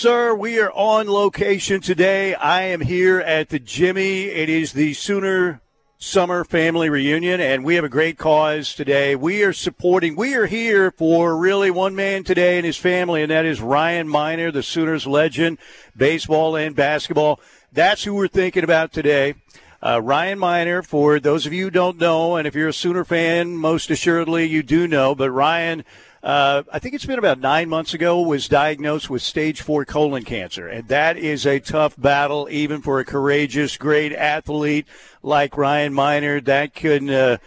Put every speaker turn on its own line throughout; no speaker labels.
sir. We are on location today. I am here at the Jimmy. It is the Sooner Summer Family Reunion, and we have a great cause today. We are supporting, we are here for really one man today and his family, and that is Ryan Minor, the Sooners legend, baseball and basketball. That's who we're thinking about today. Uh, Ryan Minor, for those of you who don't know, and if you're a Sooner fan, most assuredly you do know, but Ryan uh, I think it's been about nine months ago, was diagnosed with stage four colon cancer. And that is a tough battle, even for a courageous, great athlete like Ryan Minor. That can, uh,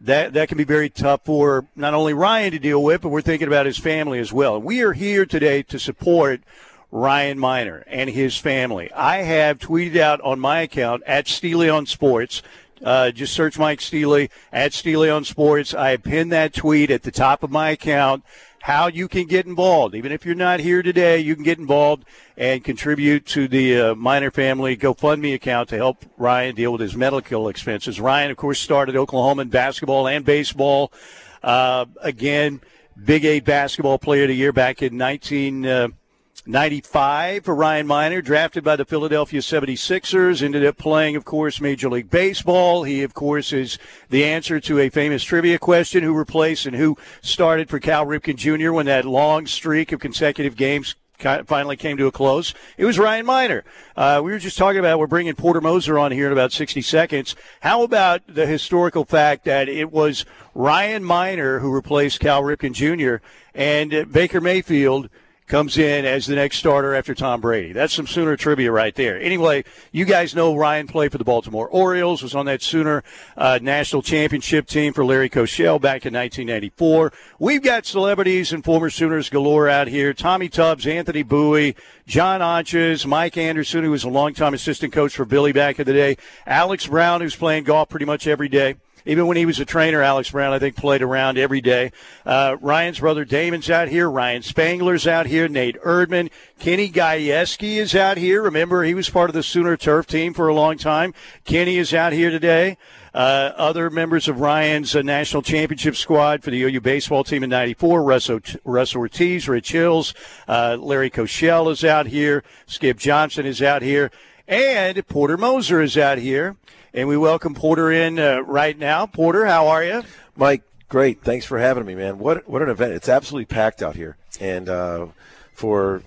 that, that can be very tough for not only Ryan to deal with, but we're thinking about his family as well. We are here today to support Ryan Minor and his family. I have tweeted out on my account at Steely on Sports uh, just search Mike Steely at Steely on Sports. I pinned that tweet at the top of my account. How you can get involved, even if you're not here today, you can get involved and contribute to the uh, Minor Family GoFundMe account to help Ryan deal with his medical expenses. Ryan, of course, started Oklahoma in basketball and baseball. Uh, again, Big Eight basketball player of the year back in 19. 19- uh, 95 for Ryan Minor, drafted by the Philadelphia 76ers, ended up playing, of course, Major League Baseball. He, of course, is the answer to a famous trivia question who replaced and who started for Cal Ripken Jr. when that long streak of consecutive games finally came to a close. It was Ryan Minor. Uh, we were just talking about we're bringing Porter Moser on here in about 60 seconds. How about the historical fact that it was Ryan Minor who replaced Cal Ripken Jr. and Baker Mayfield – comes in as the next starter after Tom Brady. That's some Sooner trivia right there. Anyway, you guys know Ryan played for the Baltimore Orioles, was on that Sooner uh, national championship team for Larry Cochell back in 1994. We've got celebrities and former Sooners galore out here. Tommy Tubbs, Anthony Bowie, John Anches, Mike Anderson, who was a longtime assistant coach for Billy back in the day, Alex Brown, who's playing golf pretty much every day. Even when he was a trainer, Alex Brown, I think, played around every day. Uh, Ryan's brother Damon's out here. Ryan Spangler's out here. Nate Erdman. Kenny Gajewski is out here. Remember, he was part of the Sooner Turf team for a long time. Kenny is out here today. Uh, other members of Ryan's uh, national championship squad for the OU baseball team in '94: Russ, o- Russ Ortiz, Rich Hills, uh, Larry Cochell is out here, Skip Johnson is out here, and Porter Moser is out here. And we welcome Porter in uh, right now. Porter, how are you?
Mike, great. Thanks for having me, man. What what an event! It's absolutely packed out here. And uh, for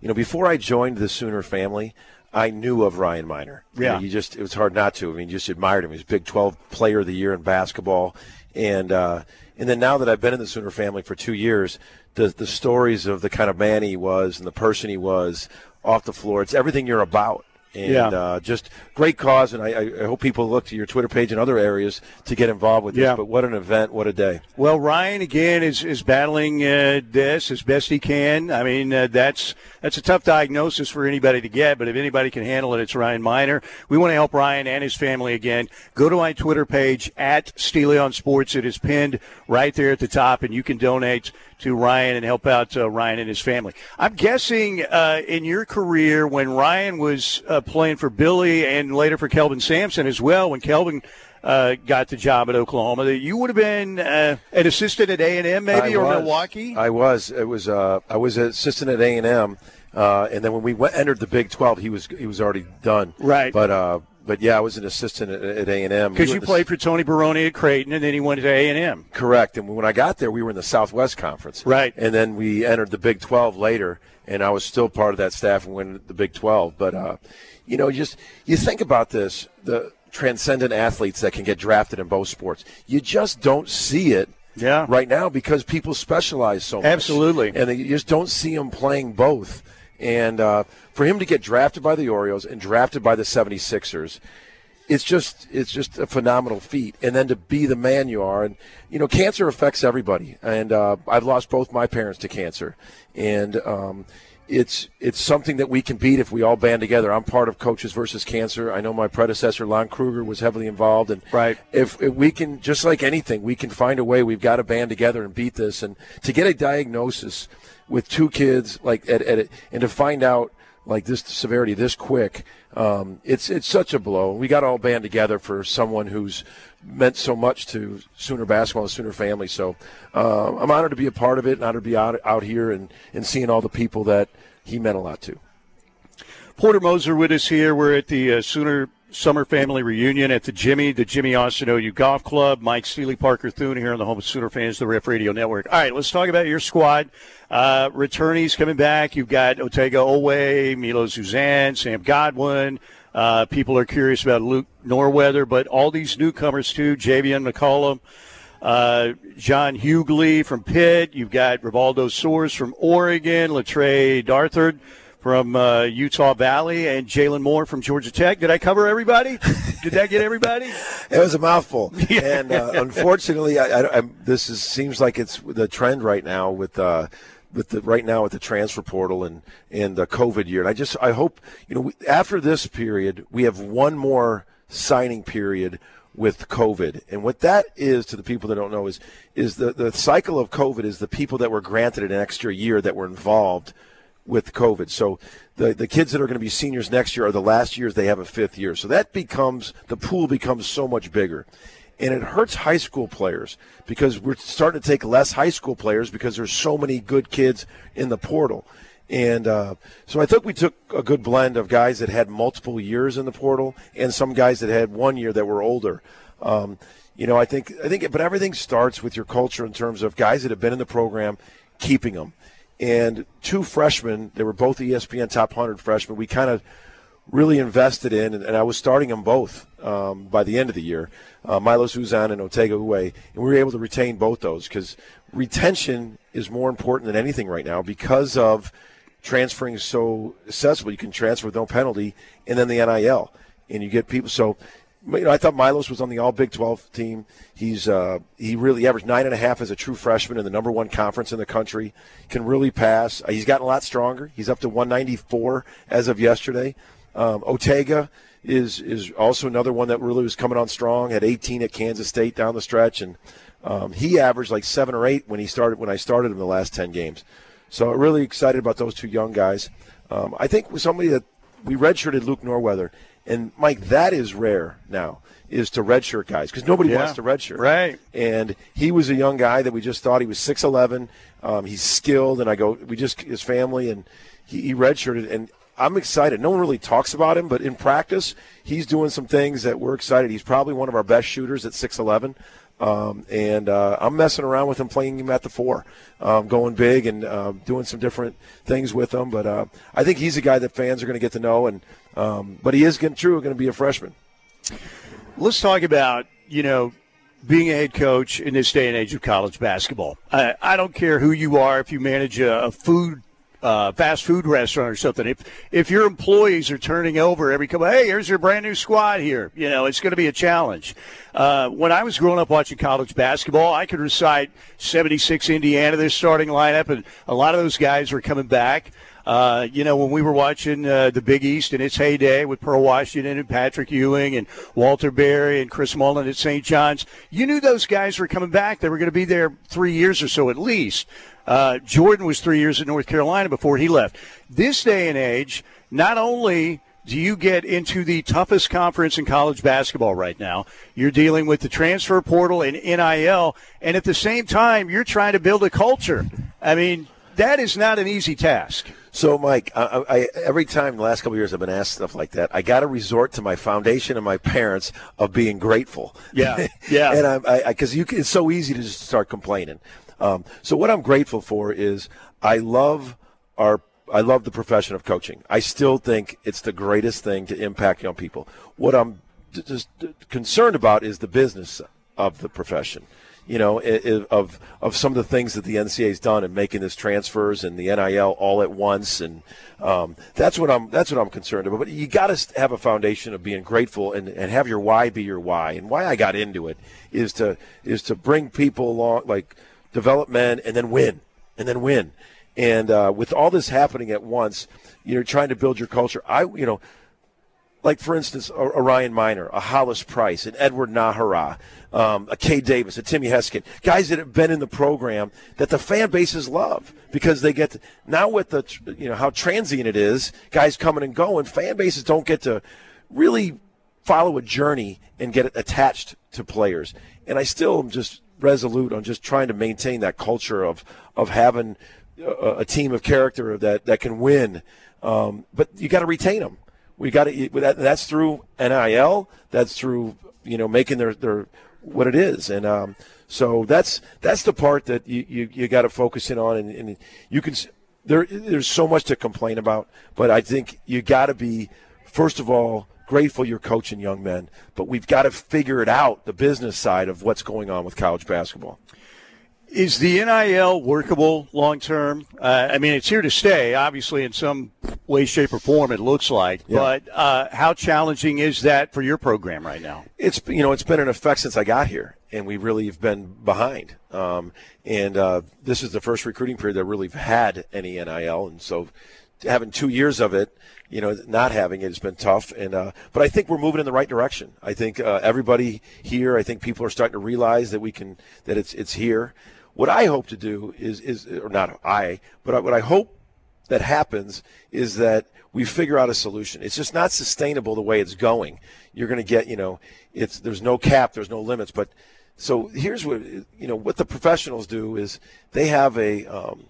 you know, before I joined the Sooner family, I knew of Ryan Minor.
Yeah, you,
know, you just it was hard not to. I mean, you just admired him. He was Big 12 Player of the Year in basketball, and uh, and then now that I've been in the Sooner family for two years, the the stories of the kind of man he was and the person he was off the floor, it's everything you're about and
yeah.
uh, just great cause. And I, I, hope people look to your Twitter page and other areas to get involved with this.
Yeah.
But what an event! What a day!
Well, Ryan again is is battling uh, this as best he can. I mean, uh, that's that's a tough diagnosis for anybody to get. But if anybody can handle it, it's Ryan Minor. We want to help Ryan and his family again. Go to my Twitter page at Steely on Sports. It is pinned right there at the top, and you can donate to Ryan and help out uh, Ryan and his family. I'm guessing uh, in your career when Ryan was uh, playing for Billy and later for Kelvin Sampson as well, when Kelvin uh, got the job at Oklahoma, that you would have been uh, an assistant at A and M, maybe
I
or
was.
Milwaukee.
I was. It was. Uh, I was an assistant at A and M, uh, and then when we went, entered the Big Twelve, he was he was already done.
Right.
But uh, but yeah, I was an assistant at A and M
because you played for Tony Barone at Creighton, and then he went to A and M.
Correct. And when I got there, we were in the Southwest Conference.
Right.
And then we entered the Big Twelve later, and I was still part of that staff and went the Big Twelve. But uh, you know, just you think about this the transcendent athletes that can get drafted in both sports. You just don't see it
yeah.
right now because people specialize so much.
Absolutely.
And you just don't see them playing both. And uh, for him to get drafted by the Orioles and drafted by the 76ers, it's just it's just a phenomenal feat. And then to be the man you are, and you know, cancer affects everybody. And uh, I've lost both my parents to cancer, and um, it's it's something that we can beat if we all band together. I'm part of Coaches versus Cancer. I know my predecessor Lon Kruger was heavily involved, and
right.
if, if we can, just like anything, we can find a way. We've got to band together and beat this. And to get a diagnosis with two kids, like at, at and to find out like this severity this quick, um, it's it's such a blow. We got to all band together for someone who's meant so much to Sooner basketball and Sooner family. So uh, I'm honored to be a part of it, and honored to be out out here and, and seeing all the people that he meant a lot to.
Porter Moser with us here. We're at the uh, Sooner Summer Family Reunion at the Jimmy, the Jimmy Austin OU Golf Club. Mike Steely, Parker Thune here on the home of Sooner fans, the Ref Radio Network. All right, let's talk about your squad. Uh, returnees coming back. You've got Otega Oweh, Milos Uzan, Sam Godwin. Uh, people are curious about Luke Northweather, but all these newcomers too. Javian McCollum, uh, John Hugley from Pitt. You've got Rivaldo Soares from Oregon, Latre Darthard from uh, Utah Valley and Jalon Moore from Georgia Tech. Did I cover everybody? Did that get everybody?
it was a mouthful. Yeah. And uh, unfortunately, I, I, I, this is, seems like it's the trend right now with. With the right now with the transfer portal and and the COVID year, and I just I hope you know we, after this period we have one more signing period with COVID. And what that is to the people that don't know is is the, the cycle of COVID is the people that were granted an extra year that were involved with COVID. So the, the kids that are going to be seniors next year are the last years they have a fifth year. So that becomes, the pool becomes so much bigger. And it hurts high school players because we're starting to take less high school players because there's so many good kids in the portal. And uh, so I think we took a good blend of guys that had multiple years in the portal and some guys that had one year that were older. Um, you know, I think I think, but everything starts with your culture in terms of guys that have been in the program, keeping them and two freshmen. They were both ESPN top 100 freshmen. We kind of really invested in, and, I was starting them both um, by the end of the year, uh, Milos Uzan and Otega Oweh, and we were able to retain both those because retention is more important than anything right now because of transferring so accessible. You can transfer with no penalty, and then the NIL, and you get people. So you know, I thought Milos was on the All Big 12 team. He's uh, he really averaged nine and a half as a true freshman in the number one conference in the country. Can really pass. Uh, he's gotten a lot stronger. He's up to 194 as of yesterday. Um, Otega is is also another one that really was coming on strong. Had 18 at Kansas State down the stretch, and um, he averaged like seven or eight when he started when I started him the last 10 games. So really excited about those two young guys. Um, I think with somebody that we redshirted Luke Northweather and Mike, that is rare now, is to redshirt guys because nobody yeah, wants to redshirt.
Right.
And he was a young guy that we just thought he was six eleven. Um, he's skilled, and I go, we just his family, and he, he redshirted, and I'm excited. No one really talks about him, but in practice, he's doing some things that we're excited. He's probably one of our best shooters at 6'11. Um, and uh, I'm messing around with him, playing him at the four, um, going big and uh, doing some different things with him. But uh, I think he's a guy that fans are going to get to know. And um, but he is getting true going to be a freshman.
Let's talk about you know being a head coach in this day and age of college basketball. I, I don't care who you are, if you manage a, a food uh, fast food restaurant or something. If if your employees are turning over every couple, hey, here's your brand new squad here. You know, it's going to be a challenge. Uh, when I was growing up watching college basketball, I could recite 76 Indiana, their starting lineup, and a lot of those guys were coming back. Uh, you know, when we were watching uh, the Big East in its heyday with Pearl Washington and Patrick Ewing and Walter Berry and Chris Mullin at St. John's, you knew those guys were coming back. They were going to be there three years or so at least. Uh, Jordan was three years at North Carolina before he left. This day and age, not only do you get into the toughest conference in college basketball right now, you're dealing with the transfer portal and NIL, and at the same time, you're trying to build a culture. I mean, that is not an easy task.
So, Mike, I, I, every time the last couple years I've been asked stuff like that, I got to resort to my foundation and my parents of being grateful.
Yeah, yeah.
and I'm because you, it's so easy to just start complaining. Um, so what I'm grateful for is I love our I love the profession of coaching. I still think it's the greatest thing to impact young people. What I'm just concerned about is the business of the profession. You know, of of some of the things that the NCAA's done in making this transfers and the NIL all at once, and um, that's what I'm that's what I'm concerned about. But you got to have a foundation of being grateful and, and have your why be your why. And why I got into it is to is to bring people along, like develop men, and then win, and then win. And uh, with all this happening at once, you're trying to build your culture. I, you know, like for instance, a, Ryan Minor, a Hollis Price, an Eduardo Najera, um, a Kay Davis, a Timmy Heskin, guys that have been in the program that the fan bases love because they get to, now with the you know how transient it is, guys coming and going, fan bases don't get to really follow a journey and get attached to players. And I still am just resolute on just trying to maintain that culture of of having a, a team of character that that can win. Um, but you got to retain them. We got to that, that's through NIL. That's through you know making their their what it is, and um, so that's that's the part that you you, you got to focus in on, and, and you can there there's so much to complain about, but I think you got to be first of all grateful you're coaching young men, but we've got to figure it out the business side of what's going on with college basketball.
Is the NIL workable long term? Uh, I mean, it's here to stay, obviously, in some way, shape, or form. It looks like, yeah. but uh, how challenging is that for your program right now?
It's you know it's been in effect since I got here, and we really have been behind. Um, and uh, this is the first recruiting period that really had any NIL, and so having two years of it, you know, not having it has been tough. And uh, but I think we're moving in the right direction. I think uh, everybody here, I think people are starting to realize that we can that it's it's here. What I hope to do is, is or not I, but what I hope that happens is that we figure out a solution. It's just not sustainable the way it's going. You're going to get, you know, it's there's no cap, there's no limits. But so here's what you know what the professionals do is they have a um,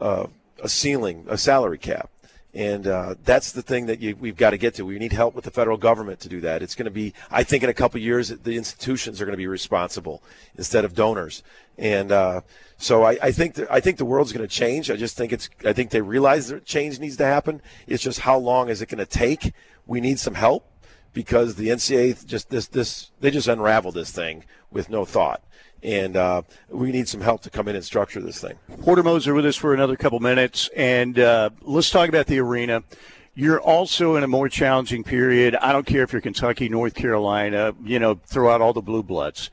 uh, a ceiling, a salary cap. And uh, that's the thing that you, we've got to get to. We need help with the federal government to do that. It's going to be, I think, in a couple years, the institutions are going to be responsible instead of donors. And uh, so I, I think the, I think the world's going to change. I just think it's I think they realize that change needs to happen. It's just how long is it going to take? We need some help because the NCAA just this this they just unraveled this thing with no thought and uh, we need some help to come in and structure this thing.
Porter Moser with us for another couple minutes, and uh, let's talk about the arena. You're also in a more challenging period. I don't care if you're Kentucky, North Carolina, you know, throughout all the blue bloods.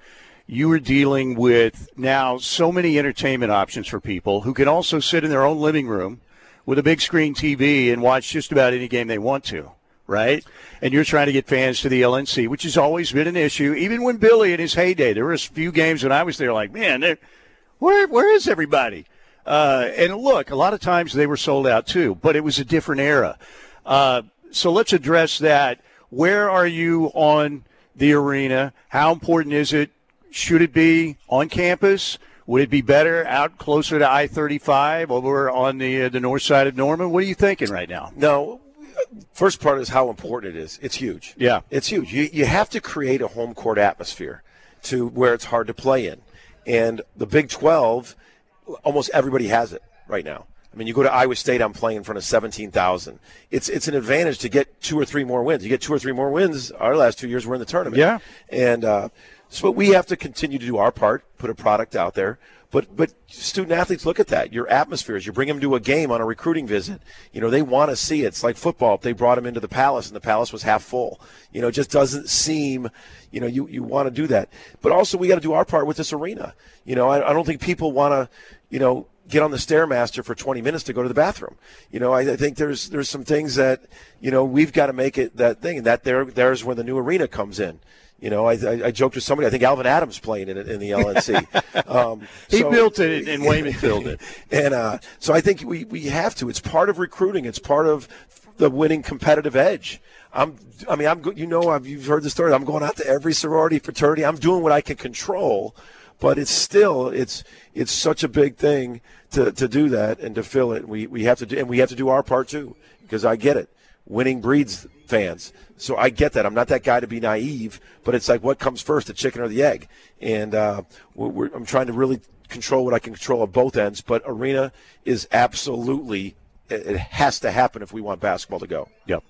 You are dealing with now so many entertainment options for people who can also sit in their own living room with a big screen TV and watch just about any game they want to right? And you're trying to get fans to the LNC, which has always been an issue. Even when Billy in his heyday, there were a few games when I was there, like, man, where where is everybody? Uh, and look, a lot of times they were sold out too, but it was a different era. Uh, so let's address that. Where are you on the arena? How important is it? Should it be on campus? Would it be better out closer to I 35 over on the uh, the north side of Norman? What are you thinking right now?
No, first part is how important it is. It's huge.
Yeah,
it's huge. You you have to create a home court atmosphere to where it's hard to play in, and the Big Twelve, almost everybody has it right now. I mean, you go to Iowa State, I'm playing in front of 17,000. It's it's an advantage to get two or three more wins. You get two or three more wins. Our last two years, we're in the tournament.
Yeah,
and uh, so we have to continue to do our part, put a product out there. But but student athletes look at that. Your atmospheres. You bring them to a game on a recruiting visit. You know they want to see it. It's like football. If they brought them into the palace and the palace was half full, you know, it just doesn't seem. You know, you you want to do that. But also we got to do our part with this arena. You know, I, I don't think people want to. You know, get on the stairmaster for 20 minutes to go to the bathroom. You know, I, I, think there's there's some things that you know we've got to make it that thing, and that there there's where the new arena comes in. You know, I, I, I, joked with somebody. I think Alvan Adams playing in in the LNC.
Um, he so, built it, and Wayman filled it.
And uh, so I think we we have to. It's part of recruiting. It's part of the winning competitive edge. I'm, I mean, I'm, you know, I've, you've heard the story. I'm going out to every sorority, fraternity. I'm doing what I can control, but it's still, it's, it's such a big thing to, to do that and to fill it. We, we have to do, and we have to do our part too, because I get it. Winning breeds fans. So I get that. I'm not that guy to be naive, but it's like what comes first, the chicken or the egg? And uh, I'm trying to really control what I can control at both ends. But arena is absolutely it has to happen if we want basketball to go.
Yep.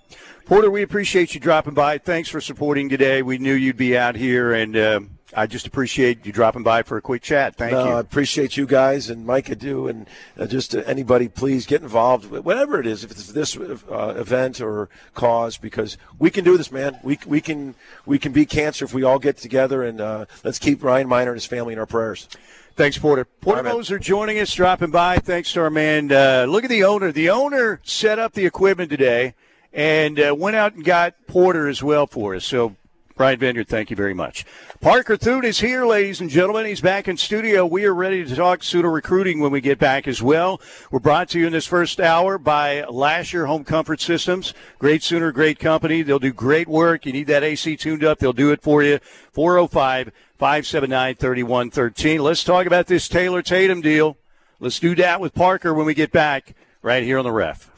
Porter, we appreciate you dropping by. Thanks for supporting today. We knew you'd be out here, and uh, I just appreciate you dropping by for a quick chat. Thank
no,
you.
I appreciate you guys and Mike. I do, and uh, just uh, anybody, please get involved, whatever it is, if it's this uh, event or cause, because we can do this, man. We we can we can beat cancer if we all get together, and uh, let's keep Ryan Minor and his family in our prayers.
Thanks, Porter. Porter right, Moser joining us, dropping by. Thanks to our man. Uh, look at the owner. The owner set up the equipment today and uh, went out and got Porter as well for us. So Brian Vineyard, thank you very much. Parker Thune is here, ladies and gentlemen. He's back in studio. We are ready to talk Sooner recruiting when we get back as well. We're brought to you in this first hour by Lasher Home Comfort Systems. Great Sooner, great company. They'll do great work. You need that AC tuned up, they'll do it for you. 405 579 3113. Let's talk about this Taylor Tatum deal. Let's do that with Parker when we get back right here on the ref.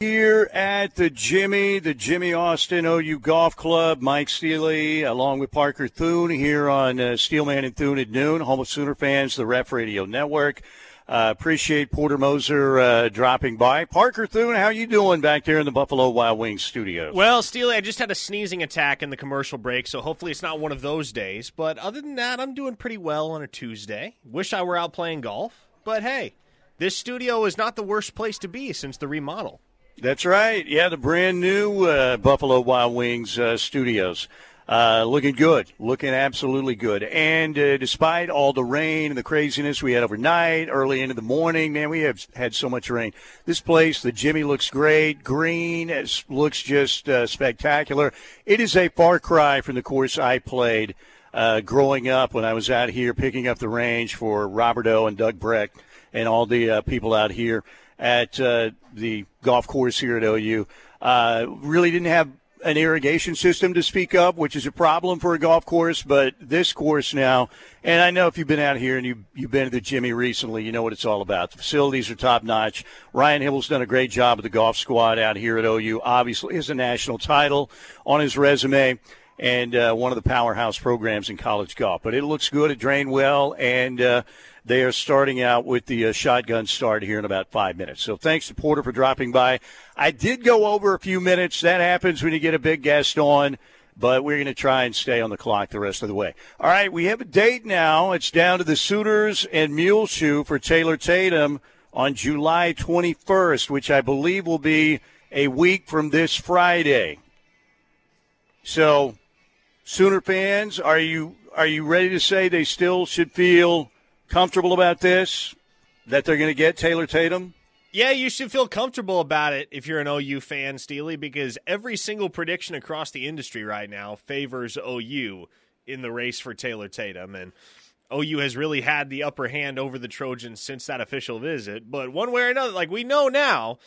Here at the Jimmy, the Jimmy Austin OU Golf Club, Mike Steely, along with Parker Thune, here on uh, Steelman and Thune at noon. Home of Sooner fans, the Ref Radio Network. Uh, appreciate Porter Moser uh, dropping by. Parker Thune, how you doing back there in the Buffalo Wild Wings studio?
Well, Steely, I just had a sneezing attack in the commercial break, so hopefully it's not one of those days. But other than that, I'm doing pretty well on a Tuesday. Wish I were out playing golf, but hey, this studio is not the worst place to be since the remodel.
That's right. Yeah, the brand new uh, Buffalo Wild Wings uh, studios. Uh, looking good, looking absolutely good. And uh, despite all the rain and the craziness we had overnight, early into the morning, man, we have had so much rain. This place, the Jimmy looks great, green, looks just uh, spectacular. It is a far cry from the course I played uh, growing up when I was out here picking up the range for Robert O and Doug Breck and all the people out here at uh, the golf course here at OU. Uh, really didn't have an irrigation system to speak of, which is a problem for a golf course. But this course now, and I know if you've been out here and you, you've been to the Jimmy recently, you know what it's all about. The facilities are top notch. Ryan Hybl's done a great job with the golf squad out here at OU. Obviously, has a national title on his resume and uh, one of the powerhouse programs in college golf. But it looks good. It drained well, and uh, they are starting out with the uh, shotgun start here in about five minutes. So thanks to Porter for dropping by. I did go over a few minutes. That happens when you get a big guest on. But we're going to try and stay on the clock the rest of the way. All right, we have a date now. It's down to the Sooners and Mule Shoe for Taylor Tatum on July 21st, which I believe will be a week from this Friday. So Sooner fans, are you are you ready to say they still should feel comfortable about this? That they're going to get Taylor Tatum?
Yeah, you should feel comfortable about it if you're an OU fan, Steely, because every single prediction across the industry right now favors OU in the race for Taylor Tatum. And OU has really had the upper hand over the Trojans since that official visit. But one way or another, like we know now,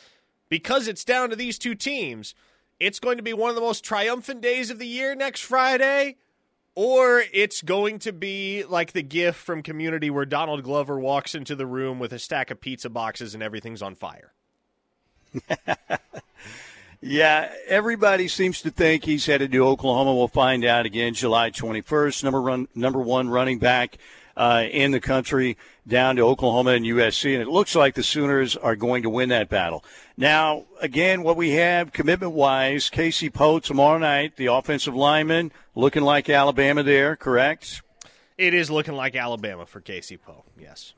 because it's down to these two teams – it's going to be one of the most triumphant days of the year next Friday, or it's going to be like the gif from Community where Donald Glover walks into the room with a stack of pizza boxes and everything's on fire.
yeah, everybody seems to think he's headed to Oklahoma. We'll find out again July 21st. Number run, number one running back uh, in the country down to Oklahoma and USC, and it looks like the Sooners are going to win that battle. Now, again, what we have commitment wise, Casey Poe tomorrow night, the offensive lineman, looking like Alabama there, correct?
It is looking like Alabama for Casey Poe, yes.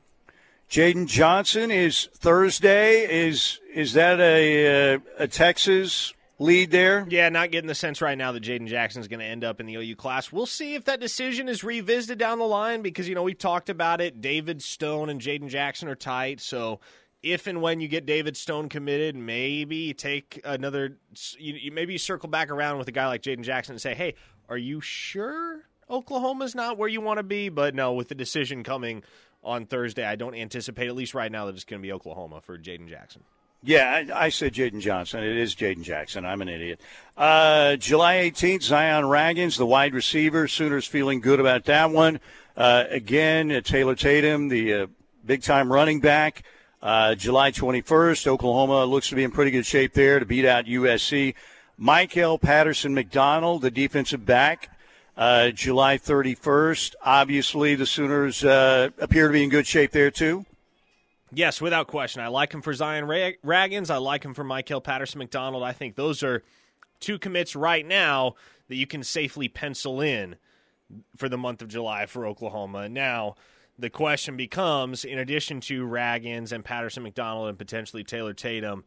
Jaden Johnson is Thursday. Is is that a, a, a Texas lead there?
Yeah, not getting the sense right now that Jaden Jackson is going to end up in the OU class. We'll see if that decision is revisited down the line because, you know, we talked about it. David Stone and Jaden Jackson are tight. So if and when you get David Stone committed, maybe take another, you, maybe you circle back around with a guy like Jaden Jackson and say, hey, are you sure Oklahoma's not where you want to be? But no, with the decision coming on Thursday, I don't anticipate, at least right now, that it's going to be Oklahoma for Jaden Jackson.
Yeah, I, I said Jaden Johnson. It is Jaden Jackson. I'm an idiot. Uh, July 18th, Zion Ragins, the wide receiver. Sooners feeling good about that one. Uh, again, uh, Taylor Tatum, the uh, big time running back. Uh, July 21st, Oklahoma looks to be in pretty good shape there to beat out USC. Michael Patterson McDonald, the defensive back. Uh, July 31st. Obviously, the Sooners appear to be in good shape there, too.
Yes, without question. I like him for Zion Ragins. I like him for Michael Patterson McDonald. I think those are two commits right now that you can safely pencil in for the month of July for Oklahoma. Now, the question becomes in addition to Ragins and Patterson McDonald and potentially Taylor Tatum,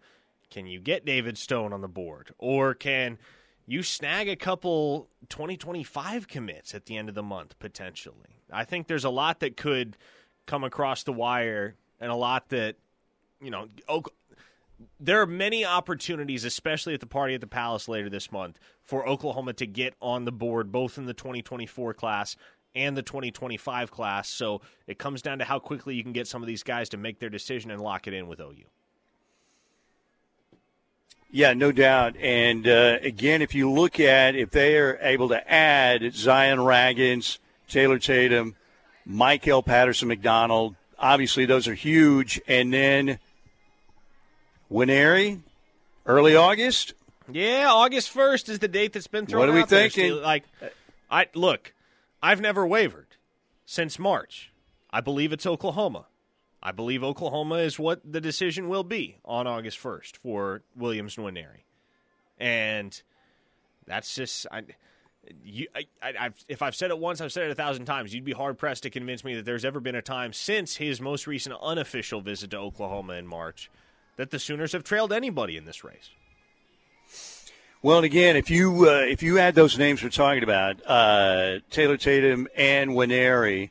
can you get David Stone on the board? Or can you snag a couple 2025 commits at the end of the month potentially? I think there's a lot that could come across the wire and a lot that you know. there are many opportunities, especially at the party at the Palace later this month, for Oklahoma to get on the board, both in the 2024 class and the 2025 class. So it comes down to how quickly you can get some of these guys to make their decision and lock it in with OU.
Yeah, no doubt. And uh, again, if you look at if they are able to add Zion Ragins, Taylor Tatum, Michael Patterson McDonald. Obviously, those are huge. And then Nwaneri, early August.
Yeah, August first is the date that's been thrown.
What are we
out there,
thinking?
Steve. Like, I look, I've never wavered since March. I believe it's Oklahoma. I believe Oklahoma is what the decision will be on August first for Williams Nwaneri, and that's just I. You, I, I've, if I've said it once, I've said it a thousand times. You'd be hard pressed to convince me that there's ever been a time since his most recent unofficial visit to Oklahoma in March that the Sooners have trailed anybody in this race.
Well, and again, if you uh, if you add those names we're talking about, uh, Taylor Tatum and Nwaneri,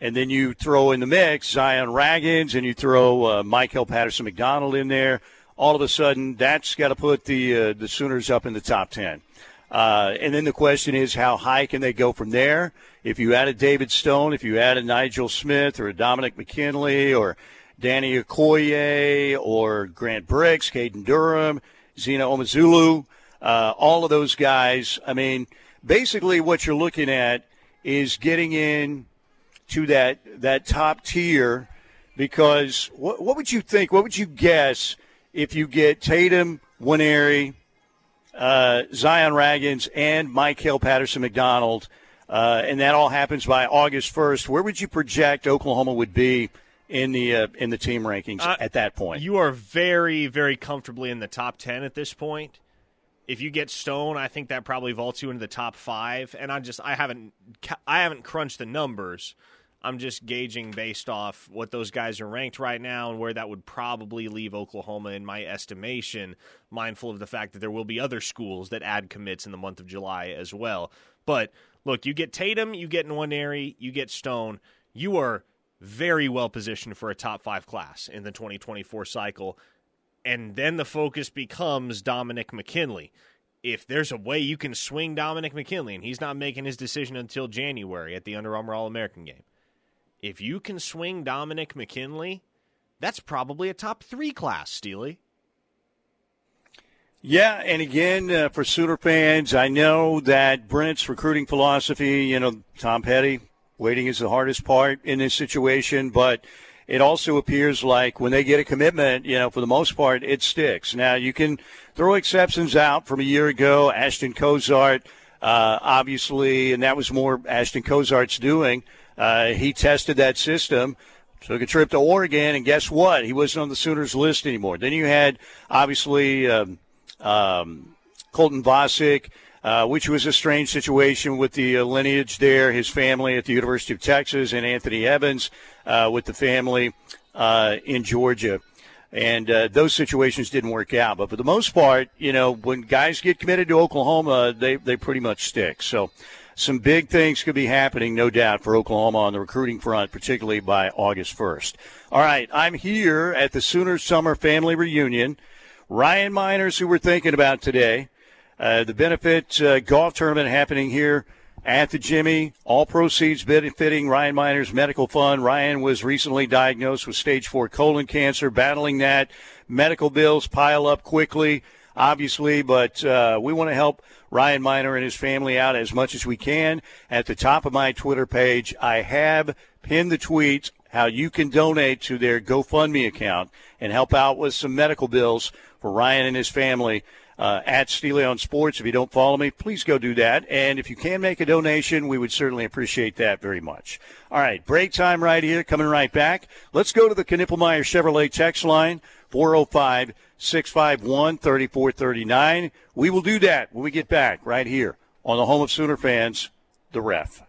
and then you throw in the mix Zion Ragins, and you throw uh, Michael Patterson McDonald in there, all of a sudden that's got to put the uh, the Sooners up in the top ten. Uh, and then the question is, how high can they go from there? If you added David Stone, if you added Nigel Smith or a Dominic McKinley or Danny Okoye or Grant Bricks, Caden Durham, Zina Umeozulu, uh, all of those guys. I mean, basically what you're looking at is getting in to that that top tier because what, what would you think? What would you guess if you get Tatum, Nwaneri, uh, Zion Ragins, and Mike Hill Patterson McDonald, uh, and that all happens by August 1st? Where would you project Oklahoma would be in the uh, in the team rankings
Uh,
at that point?
You are very, very comfortably in the top 10 at this point. If you get Stone, I think that probably vaults you into the top five. And I just, I haven't, I haven't crunched the numbers. I'm just gauging based off what those guys are ranked right now and where that would probably leave Oklahoma in my estimation, mindful of the fact that there will be other schools that add commits in the month of July as well. But look, you get Tatum, you get Nwaneri, you get Stone, you are very well positioned for a top five class in the 2024 cycle. And then the focus becomes Dominic McKinley. If there's a way you can swing Dominic McKinley, and he's not making his decision until January at the Under Armour All American game, if you can swing Dominic McKinley, that's probably a top three class, Steely.
Yeah, and again, uh, for Sooner fans, I know that Brent's recruiting philosophy, you know, Tom Petty, waiting is the hardest part in this situation, but it also appears like when they get a commitment, you know, for the most part, it sticks. Now, you can throw exceptions out from a year ago. Ashton Cozart, uh, obviously, and that was more Ashton Cozart's doing. Uh, he tested that system. Took a trip to Oregon, and guess what? He wasn't on the Sooners list anymore. Then you had, obviously, um, um, Colton Vasek, uh, which was a strange situation with the uh, lineage there, his family at the University of Texas, and Anthony Evans uh, with the family uh, in Georgia. And uh, those situations didn't work out. But for the most part, you know, when guys get committed to Oklahoma, they, they pretty much stick. So some big things could be happening, no doubt, for Oklahoma on the recruiting front, particularly by August 1st. All right, I'm here at the Sooners Summer Family Reunion. Ryan Minors, who we're thinking about today, uh, the benefit uh, golf tournament happening here at the Jimmy. All proceeds benefiting Ryan Minors Medical Fund. Ryan was recently diagnosed with stage four colon cancer, battling that. Medical bills pile up quickly, obviously, but uh, we want to help Ryan Minor and his family out as much as we can. At the top of my Twitter page, I have pinned the tweet how you can donate to their GoFundMe account and help out with some medical bills for Ryan and his family. Uh, at Steely on Sports. If you don't follow me, please go do that. And if you can make a donation, we would certainly appreciate that very much. All right, break time right here. Coming right back. Let's go to the Knippelmeyer Chevrolet text line 405 651 3439. We will do that when we get back right here on the home of Sooner fans, the ref.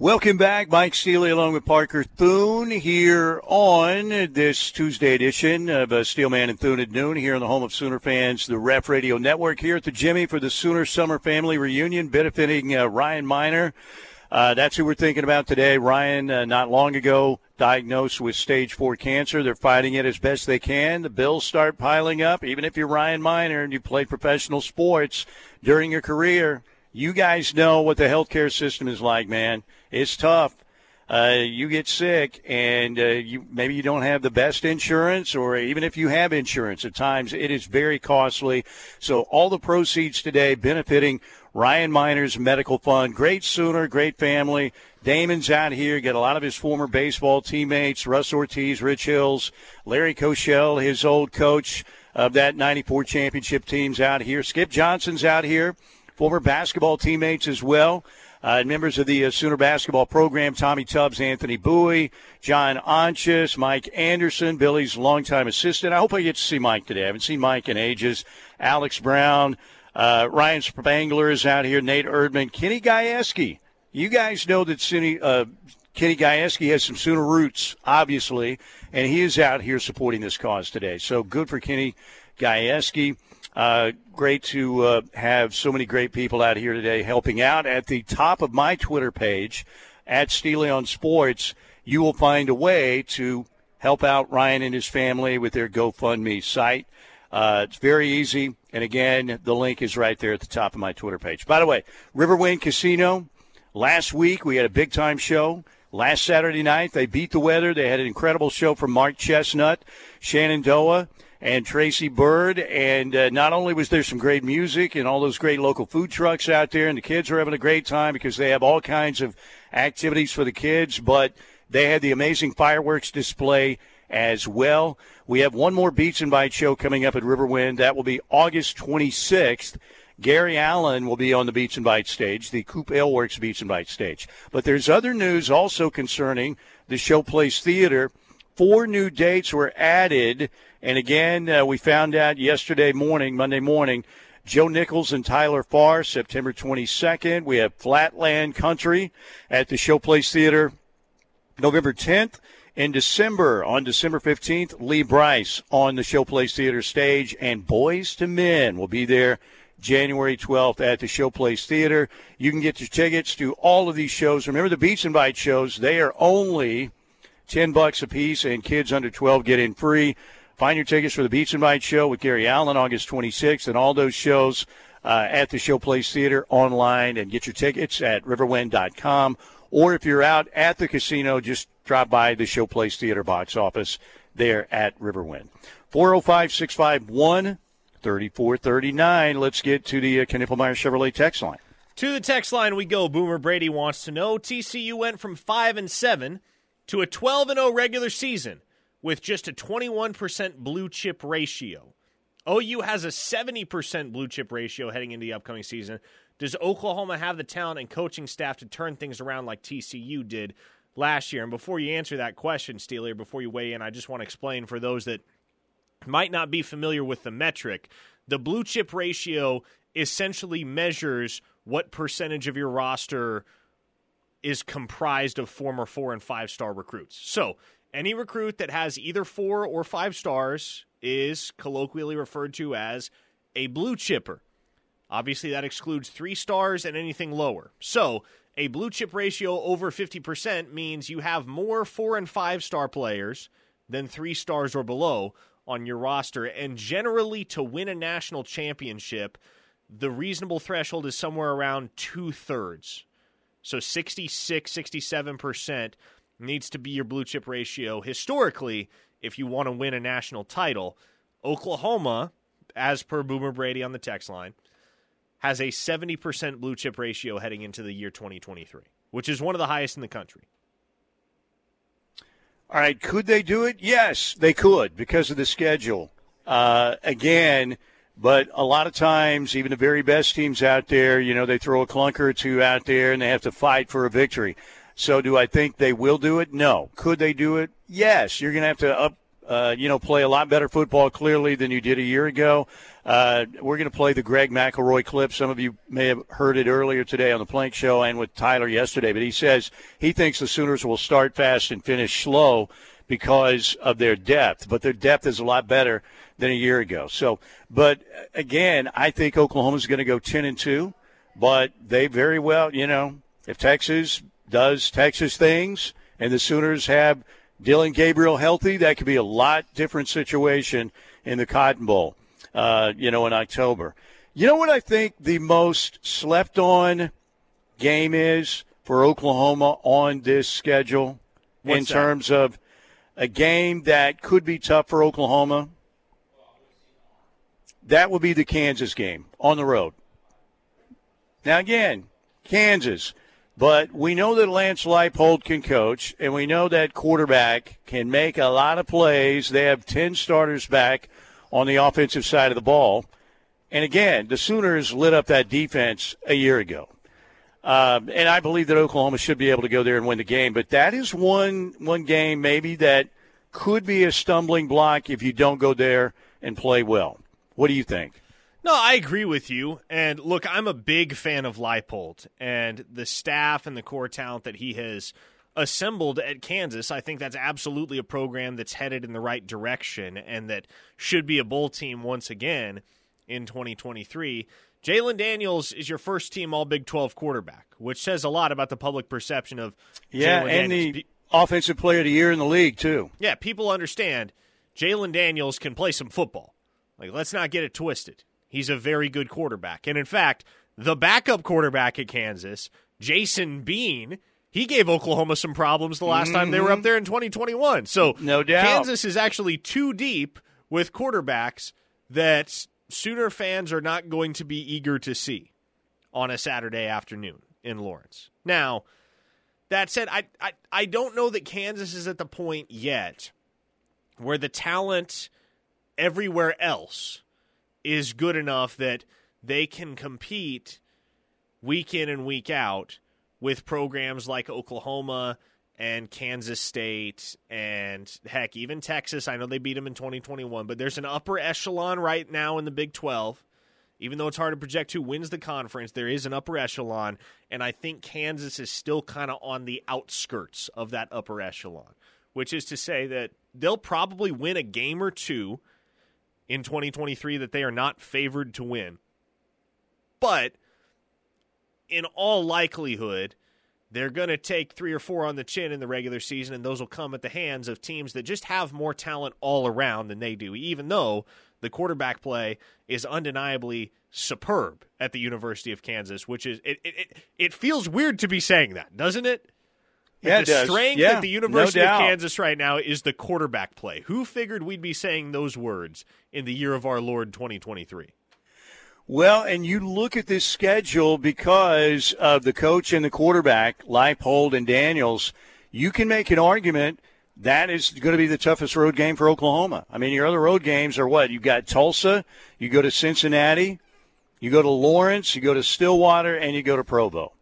Welcome back, Mike Steely, along with Parker Thune, here on this Tuesday edition of uh, Steelman and Thune at noon, here on the home of Sooner fans, the Ref Radio Network, here at the Jimmy for the Sooner Summer Family Reunion, benefiting uh, Ryan Minor. Uh, that's who we're thinking about today. Ryan, uh, not long ago, diagnosed with stage four cancer. They're fighting it as best they can. The bills start piling up. Even if you're Ryan Minor and you played professional sports during your career, you guys know what the healthcare system is like, man. It's tough. Uh, you get sick and uh, you maybe you don't have the best insurance, or even if you have insurance, at times it is very costly. So all the proceeds today benefiting Ryan Minors Medical Fund. Great Sooner, great family. Damon's out here. Got a lot of his former baseball teammates, Russ Ortiz, Rich Hills, Larry Cochell, his old coach of that 94 championship team's out here. Skip Johnson's out here. Former basketball teammates as well. Uh, members of the uh, Sooner basketball program, Tommy Tubbs, Anthony Bowie, John Anchis, Mike Anderson, Billy's longtime assistant. I hope I get to see Mike today. I haven't seen Mike in ages. Alex Brown, uh, Ryan Spangler is out here, Nate Erdman, Kenny Gajewski. You guys know that Kenny, uh, Kenny Gajewski has some Sooner roots, obviously, and he is out here supporting this cause today. So good for Kenny Gajewski. Uh, great to uh, have so many great people out here today helping out. At the top of my Twitter page, at Steely on Sports, you will find a way to help out Ryan and his family with their GoFundMe site. Uh, it's very easy. And again, the link is right there at the top of my Twitter page. By the way, Riverwind Casino, last week we had a big time show. Last Saturday night, they beat the weather. They had an incredible show from Mark Chesnutt, Shenandoah and Tracy Byrd. And uh, not only was there some great music and all those great local food trucks out there, and the kids were having a great time because they have all kinds of activities for the kids, but they had the amazing fireworks display as well. We have one more Beats and Bites show coming up at Riverwind. That will be August 26th. Gary Allan will be on the Beats and Bites stage, the Coop Aleworks Beats and Bites stage. But there's other news also concerning the Showplace Theater. Four new dates were added and again, uh, we found out yesterday morning, Monday morning, Joe Nichols and Tyler Farr, September 22nd. We have Flatland Cavalry at the Showplace Theater, November 10th. In December, on December 15th, Lee Brice on the Showplace Theater stage, and Boyz II Men will be there January 12th at the Showplace Theater. You can get your tickets to all of these shows. Remember the Beats and Bites shows, they are only 10 bucks a piece, and kids under 12 get in free. Find your tickets for the Beats and Bites show with Gary Allan August 26th and all those shows uh, at the Showplace Theater online and get your tickets at riverwind.com. Or if you're out at the casino, just drop by the Showplace Theater box office there at Riverwind. 405 651 3439. Let's get to the uh, Knippelmeyer Chevrolet text line.
To the text line we go. Boomer Brady wants to know TCU went from 5 and 7 to a 12 and 0 regular season with just a 21% blue chip ratio. OU has a 70% blue chip ratio heading into the upcoming season. Does Oklahoma have the talent and coaching staff to turn things around like TCU did last year? And before you answer that question, Steely, before you weigh in, I just want to explain for those that might not be familiar with the metric. The blue chip ratio essentially measures what percentage of your roster is comprised of former four and five star recruits. So any recruit that has either four or five stars is colloquially referred to as a blue chipper. Obviously, that excludes three stars and anything lower. So, a blue chip ratio over 50% means you have more four and five star players than three stars or below on your roster. And generally, to win a national championship, the reasonable threshold is somewhere around two thirds. So 66, 67% needs to be your blue chip ratio historically if you want to win a national title. Oklahoma, as per Boomer Brady on the text line, has a 70% blue chip ratio heading into the year 2023, which is one of the highest in the country.
All right, could they do it? Yes, they could because of the schedule. Uh, again, but a lot of times, even the very best teams out there, you know, they throw a clunker or two out there and they have to fight for a victory. So do I think they will do it? No. Could they do it? Yes. You're going to have to up, uh, you know, play a lot better football clearly than you did a year ago. Uh, we're going to play the Greg McElroy clip. Some of you may have heard it earlier today on the Plank Show and with Tyler yesterday. But he says he thinks the Sooners will start fast and finish slow because of their depth. But their depth is a lot better than a year ago. So, but again, I think Oklahoma's going to go ten and two. But they very well, you know, if Texas does Texas things and the Sooners have Dillon Gabriel healthy, that could be a lot different situation in the Cotton Bowl, uh, you know, in October. You know what I think the most slept on game is for Oklahoma on this schedule
What's
in
that?
terms of a game that could be tough for Oklahoma? That would be the Kansas game on the road. Now, again, Kansas. But we know that Lance Leipold can coach, and we know that quarterback can make a lot of plays. They have 10 starters back on the offensive side of the ball. And again, the Sooners lit up that defense a year ago. Um, and I believe that Oklahoma should be able to go there and win the game. But that is one one game maybe that could be a stumbling block if you don't go there and play well. What do you think?
No, I agree with you. And look, I'm a big fan of Leipold and the staff and the core talent that he has assembled at Kansas. I think that's absolutely a program that's headed in the right direction and that should be a bowl team once again in 2023. Jalon Daniels is your first team All Big 12 quarterback, which says a lot about the public perception of
yeah, and
Daniels.
the offensive player of the year in the league too.
Yeah, people understand Jalon Daniels can play some football. Like, let's not get it twisted. He's a very good quarterback, and in fact, the backup quarterback at Kansas, Jason Bean, he gave Oklahoma some problems the last time they were up mm-hmm. there in 2021. So
No doubt.
Kansas is actually too deep with quarterbacks that Sooner fans are not going to be eager to see on a Saturday afternoon in Lawrence. Now, that said, I, I I don't know that Kansas is at the point yet where the talent everywhere else is good enough that they can compete week in and week out with programs like Oklahoma and Kansas State and heck, even Texas. I know they beat them in 2021, but there's an upper echelon right now in the Big 12. Even though it's hard to project who wins the conference, there is an upper echelon, and I think Kansas is still kind of on the outskirts of that upper echelon, which is to say that they'll probably win a game or two in 2023 that they are not favored to win. But in all likelihood, they're going to take three or four on the chin in the regular season, and those will come at the hands of teams that just have more talent all around than they do, even though the quarterback play is undeniably superb at the University of Kansas, which is it it, it, feels weird to be saying that, doesn't it?
Yeah,
the strength
Yeah,
at the
no
University of. Kansas right now is the quarterback play. Who figured we'd be saying those words in the year of our Lord 2023?
Well, and you look at this schedule because of the coach and the quarterback, Leipold and Daniels. You can make an argument that is going to be the toughest road game for Oklahoma. I mean, your other road games are what? You've got Tulsa, you go to Cincinnati, you go to Lawrence, you go to Stillwater, and you go to Provo.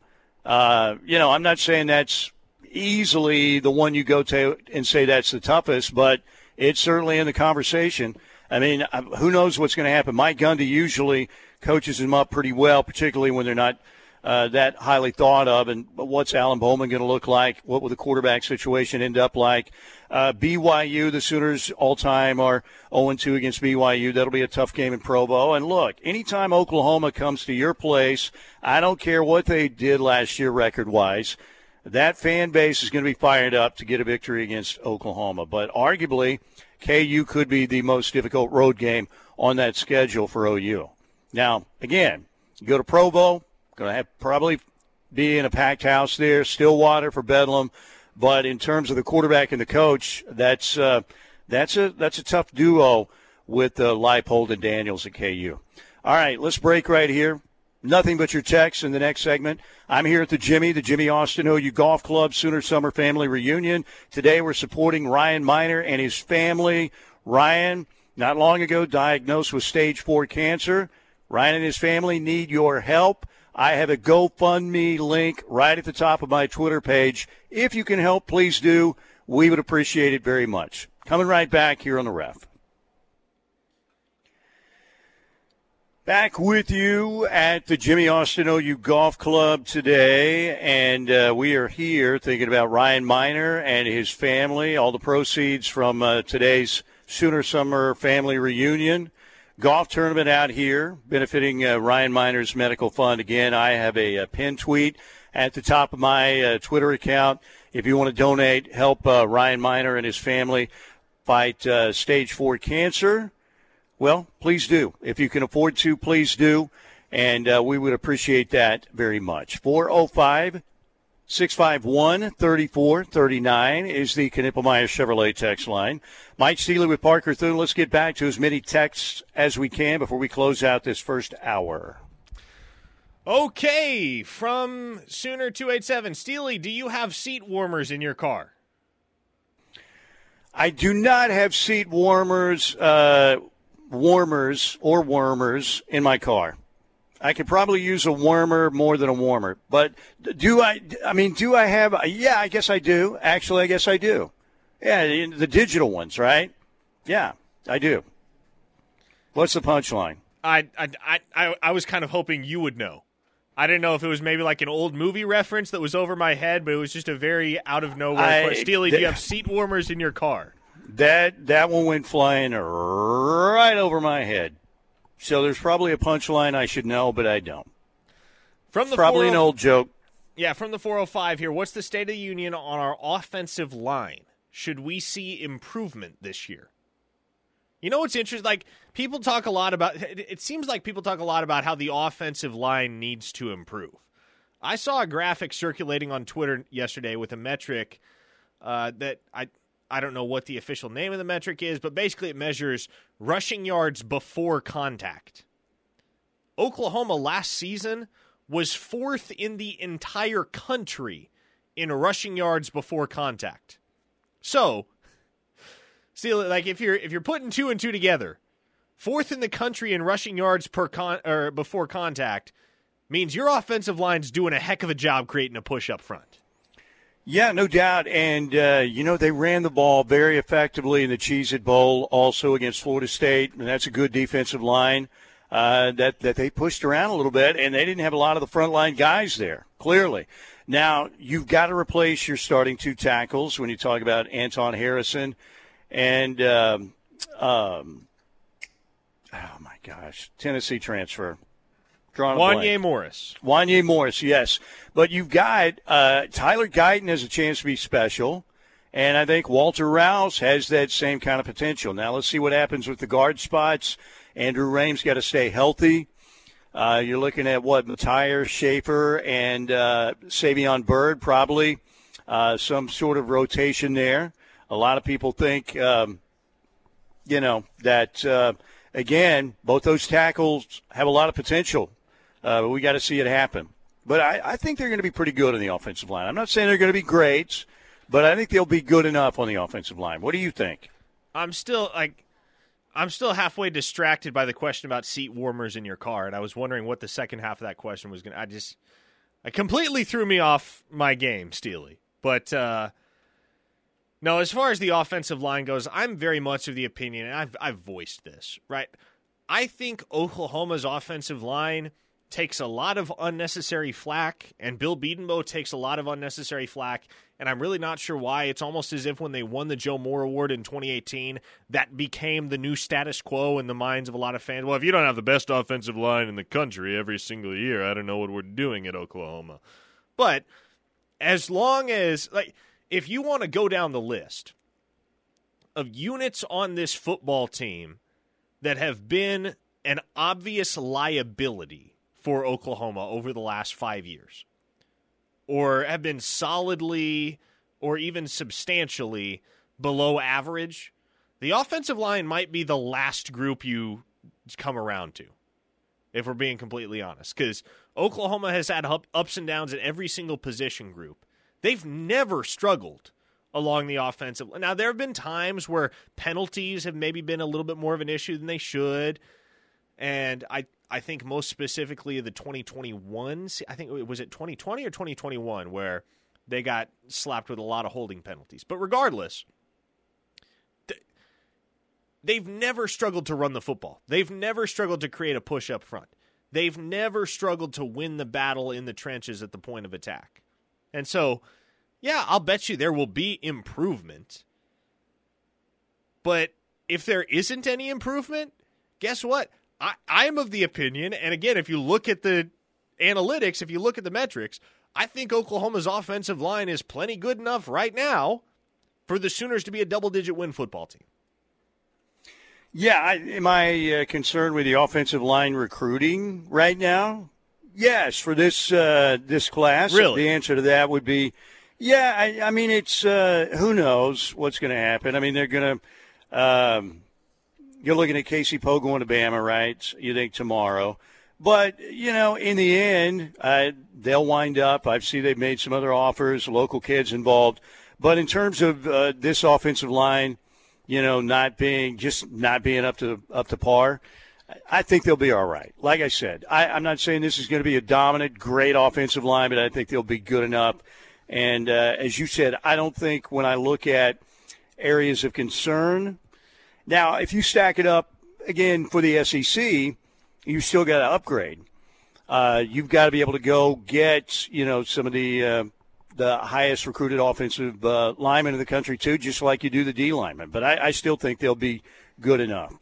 Uh, you know, I'm not saying that's easily the one you go to and say that's the toughest, but it's certainly in the conversation. I mean, who knows what's going to happen? Mike Gundy usually coaches them up pretty well, particularly when they're not uh, that highly thought of. And what's Alan Bowman going to look like? What will the quarterback situation end up like? Uh, BYU, the Sooners all time are 0 2 against BYU. That'll be a tough game in Provo. And look, anytime Oklahoma comes to your place, I don't care what they did last year record wise. That fan base is going to be fired up to get a victory against Oklahoma. But arguably, KU could be the most difficult road game on that schedule for OU. Now, again, you go to Provo, going to have probably be in a packed house there. Stillwater for Bedlam, but in terms of the quarterback and the coach, that's uh, that's a that's a tough duo with uh, Leipold and Daniels at KU. All right, let's break right here. Nothing but your texts in the next segment. I'm here at the Jimmy, the Jimmy Austin OU Golf Club Sooner Summer Family Reunion. Today we're supporting Ryan Minor and his family. Ryan, not long ago, diagnosed with stage four cancer. Ryan and his family need your help. I have a GoFundMe link right at the top of my Twitter page. If you can help, please do. We would appreciate it very much. Coming right back here on the ref. Back with you at the Jimmy Austin OU Golf Club today, and uh, we are here thinking about Ryan Minor and his family. All the proceeds from uh, today's Sooner Summer Family Reunion golf tournament out here, benefiting uh, Ryan Minor's medical fund. Again, I have a, a pin tweet at the top of my uh, Twitter account. If you want to donate, help uh, Ryan Minor and his family fight uh, stage four cancer. Well, please do. If you can afford to, please do. And uh, we would appreciate that very much. 405 651 3439 is the Knippelmeyer Chevrolet text line. Mike Steely with Parker Thune. Let's get back to as many texts as we can before we close out this first hour.
Okay, from Sooner two eight seven, Steely, do you have seat warmers in your car?
I do not have seat warmers, uh, warmers or warmers in my car. I could probably use a warmer more than a warmer, but do I? I mean, do I have? Yeah, I guess I do. Actually, I guess I do. Yeah, the digital ones, right? Yeah, I do. What's the punchline?
I, I, I, I was kind of hoping you would know. I didn't know if it was maybe like an old movie reference that was over my head, but it was just a very out of nowhere
I-
question. Steely, do you have seat warmers in your car?
That that one went flying right over my head. So there's probably a punchline I should know, but I don't.
From the
Probably an old joke.
Yeah, from the 405 here. What's the state of the union on our offensive line? Should we see improvement this year? You know what's interesting? Like people talk a lot about. It it seems like people talk a lot about how the offensive line needs to improve. I saw a graphic circulating on Twitter yesterday with a metric uh, that I I don't know what the official name of the metric is, but basically it measures rushing yards before contact. Oklahoma last season was fourth in the entire country in rushing yards before contact. So, see, like if you're if you're putting two and two together, fourth in the country in rushing yards per con or before contact means your offensive line's doing a heck of a job creating a push up front.
Yeah, no doubt. And, uh, you know, they ran the ball very effectively in the Cheez It Bowl, also against Florida State, and that's a good defensive line uh, that, that they pushed around a little bit, and they didn't have a lot of the frontline guys there, clearly. Now, you've got to replace your starting two tackles when you talk about Anton Harrison and, um, um, oh my gosh, Tennessee transfer. Blank.
Wanye Morris.
Wanye Morris, yes. But you've got uh, Tyler Guyton has a chance to be special, and I think Walter Rouse has that same kind of potential. Now let's see what happens with the guard spots. Andrew Raym's got to stay healthy. Uh, you're looking at what Mettauer, Schaefer, and uh, Savion Byrd probably uh, some sort of rotation there. A lot of people think, um, you know, that uh, again both those tackles have a lot of potential. Uh, but we got to see it happen. But I, I think they're going to be pretty good on the offensive line. I'm not saying they're going to be great, but I think they'll be good enough on the offensive line. What do you think?
I'm still like I'm still halfway distracted by the question about seat warmers in your car, and I was wondering what the second half of that question was going to. I just, I completely threw me off my game, Steely. But uh, no, as far as the offensive line goes, I'm very much of the opinion, and I've I've voiced this right. I think Oklahoma's offensive line takes a lot of unnecessary flack, and Bill Bedenbaugh takes a lot of unnecessary flack. And I'm really not sure why. It's almost as if when they won the Joe Moore Award in 2018, that became the new status quo in the minds of a lot of fans. Well, if you don't have the best offensive line in the country every single year, I don't know what we're doing at Oklahoma. But as long as, like, if you want to go down the list of units on this football team that have been an obvious liability for Oklahoma over the last five years, or have been solidly or even substantially below average, the offensive line might be the last group you come around to, if we're being completely honest. Because Oklahoma has had ups and downs at every single position group. They've never struggled along the offensive. Now there have been times where penalties have maybe been a little bit more of an issue than they should, and I I think most specifically the 2021. I think it was it 2020 or 2021 where they got slapped with a lot of holding penalties. But regardless, they've never struggled to run the football. They've never struggled to create a push up front. They've never struggled to win the battle in the trenches at the point of attack. And so, yeah, I'll bet you there will be improvement. But if there isn't any improvement, guess what? I, I'm of the opinion, and again, if you look at the analytics, if you look at the metrics, I think Oklahoma's offensive line is plenty good enough right now for the Sooners to be a double digit win football team.
Yeah, I, am I uh, concerned with the offensive line recruiting right now? Yes, for this uh, this class.
Really?
The answer to that would be, yeah. I, I mean, it's uh, who knows what's going to happen. I mean, they're going to. Um, you're looking at Casey Poe going to Bama, right? You think tomorrow, But, you know, in the end, uh, they'll wind up. I see they've made some other offers, local kids involved. But in terms of uh, this offensive line, you know, not being just not being up to up to par, I think they'll be all right. Like I said, I, I'm not saying this is going to be a dominant, great offensive line, but I think they'll be good enough. And uh, as you said, I don't think when I look at areas of concern. Now, if you stack it up again for the SEC, you still got to upgrade. Uh, you've got to be able to go get you know some of the uh, the highest recruited offensive uh, linemen in the country too, just like you do the D linemen. But I, I still think they'll be good enough.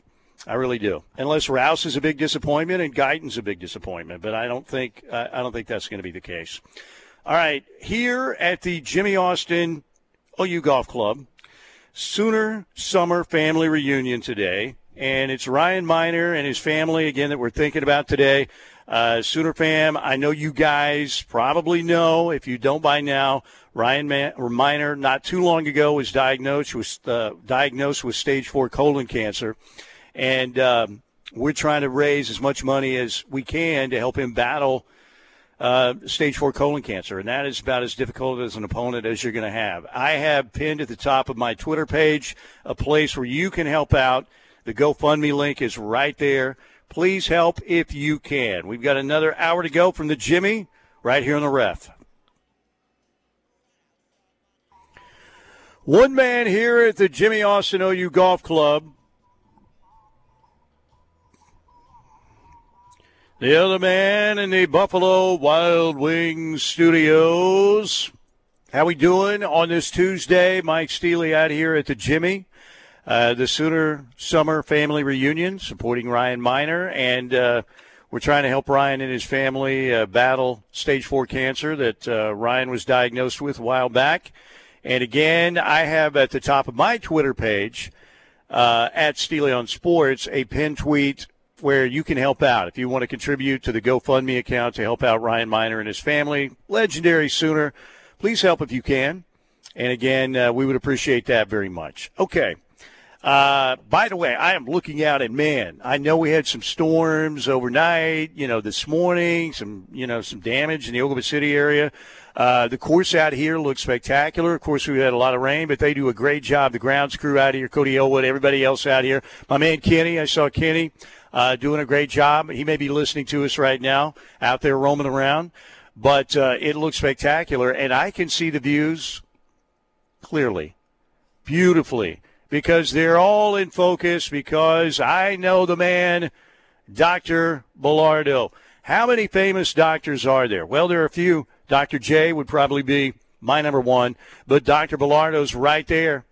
I really do. Unless Rouse is a big disappointment and Guyton's a big disappointment, but I don't think I don't think that's going to be the case. All right, here at the Jimmy Austin OU Golf Club, Sooner Summer Family Reunion today, and it's Ryan Minor and his family again that we're thinking about today. Uh, Sooner fam, I know you guys probably know. If you don't by now, Ryan Minor not too long ago was diagnosed with uh, diagnosed with stage four colon cancer, and um, we're trying to raise as much money as we can to help him battle uh, stage four colon cancer, and that is about as difficult as an opponent as you're going to have. I have pinned at the top of my Twitter page a place where you can help out. The GoFundMe link is right there. Please help if you can. We've got another hour to go from the Jimmy right here on the ref. One man here at the Jimmy Austin OU Golf Club The other man in the Buffalo Wild Wings studios. How we doing on this Tuesday? Mike Steely out here at the Jimmy, uh, the Sooner Summer Family Reunion, supporting Ryan Minor, and uh, we're trying to help Ryan and his family uh, battle stage four cancer that uh, Ryan was diagnosed with a while back. And again, I have at the top of my Twitter page uh, at Steely on Sports a pin tweet where you can help out. If you want to contribute to the GoFundMe account to help out Ryan Minor and his family, legendary Sooner, please help if you can. And again, uh, we would appreciate that very much. Okay. Uh, by the way, I am looking out and man, I know we had some storms overnight, you know, this morning, some, you know, some damage in the Oklahoma City area. Uh, the course out here looks spectacular. Of course, we had a lot of rain, but they do a great job. The grounds crew out here, Cody Elwood, everybody else out here. My man Kenny, I saw Kenny uh, doing a great job. He may be listening to us right now out there roaming around, but uh, it looks spectacular, and I can see the views clearly, beautifully, because they're all in focus. Because I know the man, Dr. Bellardo. How many famous doctors are there? Well, there are a few. Dr. J would probably be my number one, but Dr. Bellardo's right there.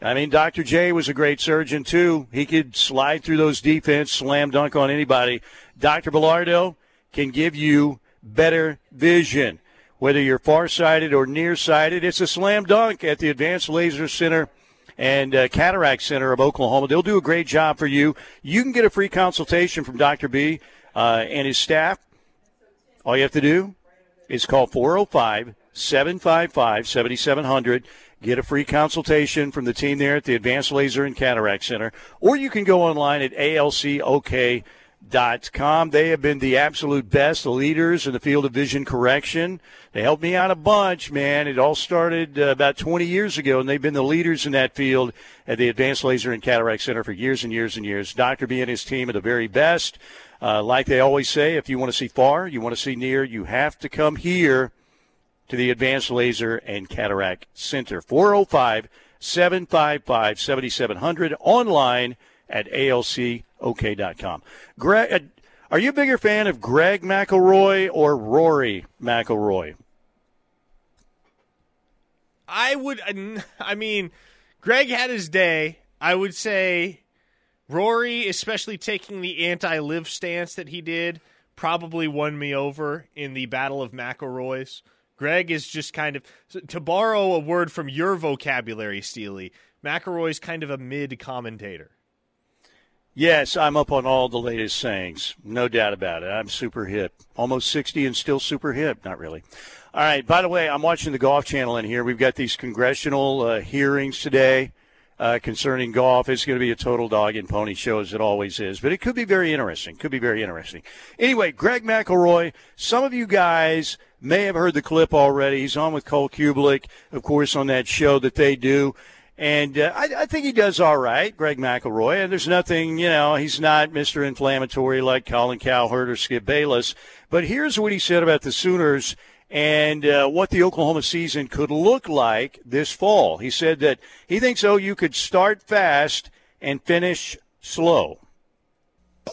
I mean, Dr. J was a great surgeon, too. He could slide through those defense, slam dunk on anybody. Dr. Bellardo can give you better vision. Whether you're farsighted or nearsighted, it's a slam dunk at the Advanced Laser Center and uh, Cataract Center of Oklahoma. They'll do a great job for you. You can get a free consultation from Dr. B uh, and his staff. All you have to do is call 405 755 7700 Get a free consultation from the team there at the Advanced Laser and Cataract Center, or you can go online at alcok.com. They have been the absolute best leaders in the field of vision correction. They helped me out a bunch, man. It all started uh, about 20 years ago, and they've been the leaders in that field at the Advanced Laser and Cataract Center for years and years and years. Dr. B and his team are the very best. Uh, like they always say, if you want to see far, you want to see near, you have to come here to the Advanced Laser and Cataract Center. 405 755 7700 online at alcok.com. Greg, uh, are you a bigger fan of Greg McElroy or Rory McIlroy?
I would, I mean, Greg had his day. I would say Rory, especially taking the anti LIV stance that he did, probably won me over in the Battle of McElroys. Greg is just kind of to borrow a word from your vocabulary, Steely. McElroy's kind of a mid commentator.
Yes, I'm up on all the latest sayings. No doubt about it. I'm super hip. Almost 60 and still super hip. Not really. All right. By the way, I'm watching the Golf Channel in here. We've got these congressional uh, hearings today. uh, concerning golf. It's going to be a total dog and pony show as it always is, but it could be very interesting. Could be very interesting. Anyway, Greg McElroy. Some of you guys may have heard the clip already. He's on with Cole Cubelic, of course, on that show that they do. And uh, I, I, think he does all right, Greg McElroy. And there's nothing, you know, he's not Mr. Inflammatory like Colin Cowherd or Skip Bayless. But here's what he said about the Sooners and uh, what the Oklahoma season could look like this fall. He said that he thinks OU could start fast and finish slow.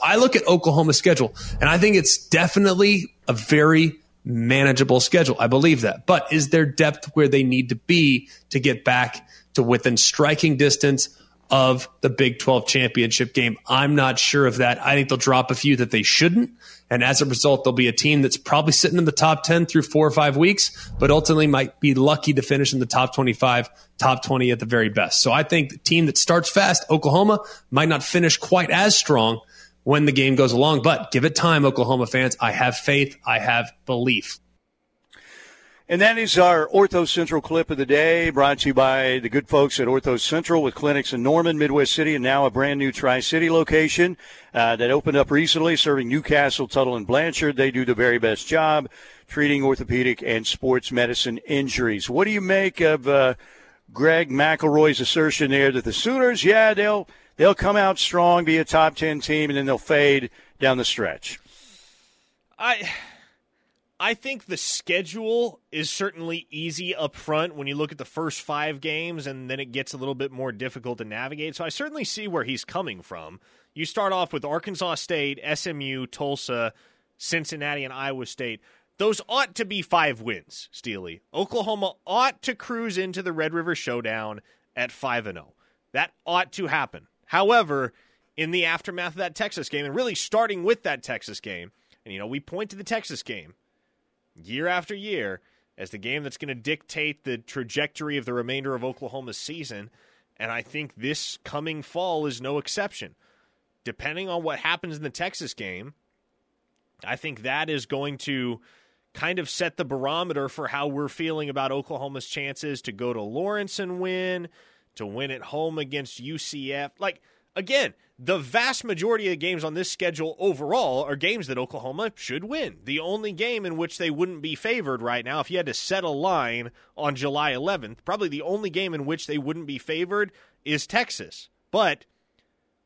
I look at Oklahoma's schedule, and I think it's definitely a very manageable schedule. I believe that. But is there depth where they need to be to get back to within striking distance of the Big 12 championship game? I'm not sure of that. I think they'll drop a few that they shouldn't. And as a result, they'll be a team that's probably sitting in the top 10 through four or five weeks, but ultimately might be lucky to finish in the top 25, top 20 at the very best. So I think the team that starts fast, Oklahoma, might not finish quite as strong when the game goes along, but give it time, Oklahoma fans. I have faith. I have belief.
And that is our Ortho Central clip of the day, brought to you by the good folks at Ortho Central with clinics in Norman, Midwest City, and now a brand new Tri City location uh, that opened up recently, serving Newcastle, Tuttle, and Blanchard. They do the very best job treating orthopedic and sports medicine injuries. What do you make of uh, Greg McElroy's assertion there that the Sooners, yeah, they'll they'll come out strong, be a top ten team, and then they'll fade down the stretch?
I I think the schedule is certainly easy up front when you look at the first five games, and then it gets a little bit more difficult to navigate. So I certainly see where he's coming from. You start off with Arkansas State, SMU, Tulsa, Cincinnati, and Iowa State. Those ought to be five wins, Steely. Oklahoma ought to cruise into the Red River Showdown at 5 0. That ought to happen. However, in the aftermath of that Texas game, and really starting with that Texas game, and you know, we point to the Texas game year after year as the game that's going to dictate the trajectory of the remainder of Oklahoma's season. And I think this coming fall is no exception. Depending on what happens in the Texas game, I think that is going to kind of set the barometer for how we're feeling about Oklahoma's chances to go to Lawrence and win, to win at home against UCF. Like, again, the vast majority of games on this schedule overall are games that Oklahoma should win. The only game in which they wouldn't be favored right now, if you had to set a line on July 11th, probably the only game in which they wouldn't be favored is Texas. But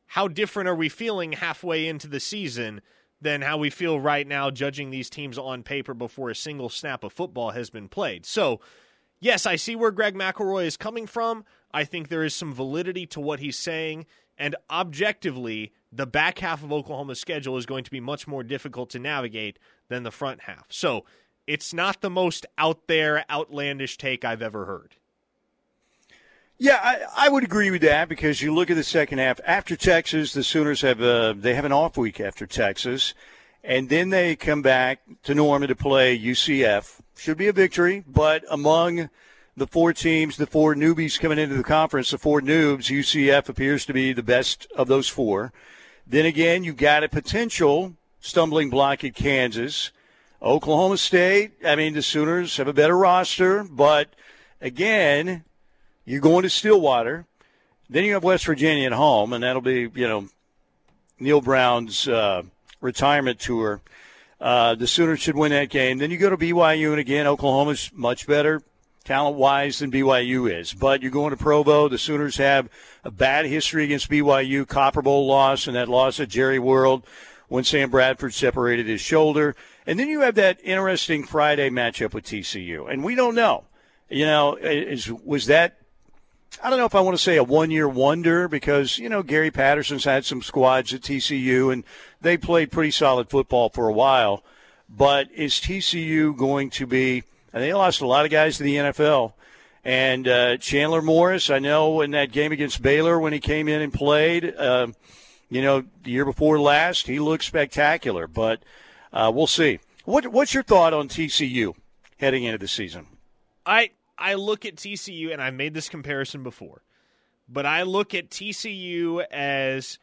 how different are we feeling halfway into the season than how we feel right now, judging these teams on paper before a single snap of football has been played? So, yes, I see where Greg McElroy is coming from. I think there is some validity to what he's saying. And objectively, the back half of Oklahoma's schedule is going to be much more difficult to navigate than the front half. So it's not the most out there, outlandish take I've ever heard.
Yeah, I, I, would agree with that because you look at the second half after Texas, the Sooners have a they have an off week after Texas, and then they come back to Norman to play UCF. Should be a victory, but among the four teams, the four newbies coming into the conference, the four noobs, UCF appears to be the best of those four. Then again, you got a potential stumbling block at Kansas. Oklahoma State, I mean, the Sooners have a better roster, but again, you're going to Stillwater. Then you have West Virginia at home, and that'll be, you know, Neal Brown's uh, retirement tour. Uh, the Sooners should win that game. Then you go to BYU, and again, Oklahoma's much better talent wise than BYU is. But you're going to Provo. The Sooners have a bad history against BYU, Copper Bowl loss, and that loss at Jerry World when Sam Bradford separated his shoulder. And then you have that interesting Friday matchup with TCU. And we don't know. You know, is was that I don't know if I want to say a one year wonder because, you know, Gary Patterson's had some squads at TCU and they played pretty solid football for a while. But is TCU going to be and they lost a lot of guys to the NFL. And uh, Chandler Morris, I know in that game against Baylor when he came in and played, uh, you know, the year before last, he looked spectacular. But uh, we'll see. What, what's your thought on TCU heading into the season?
I I look at TCU, and I've made this comparison before, but I look at TCU as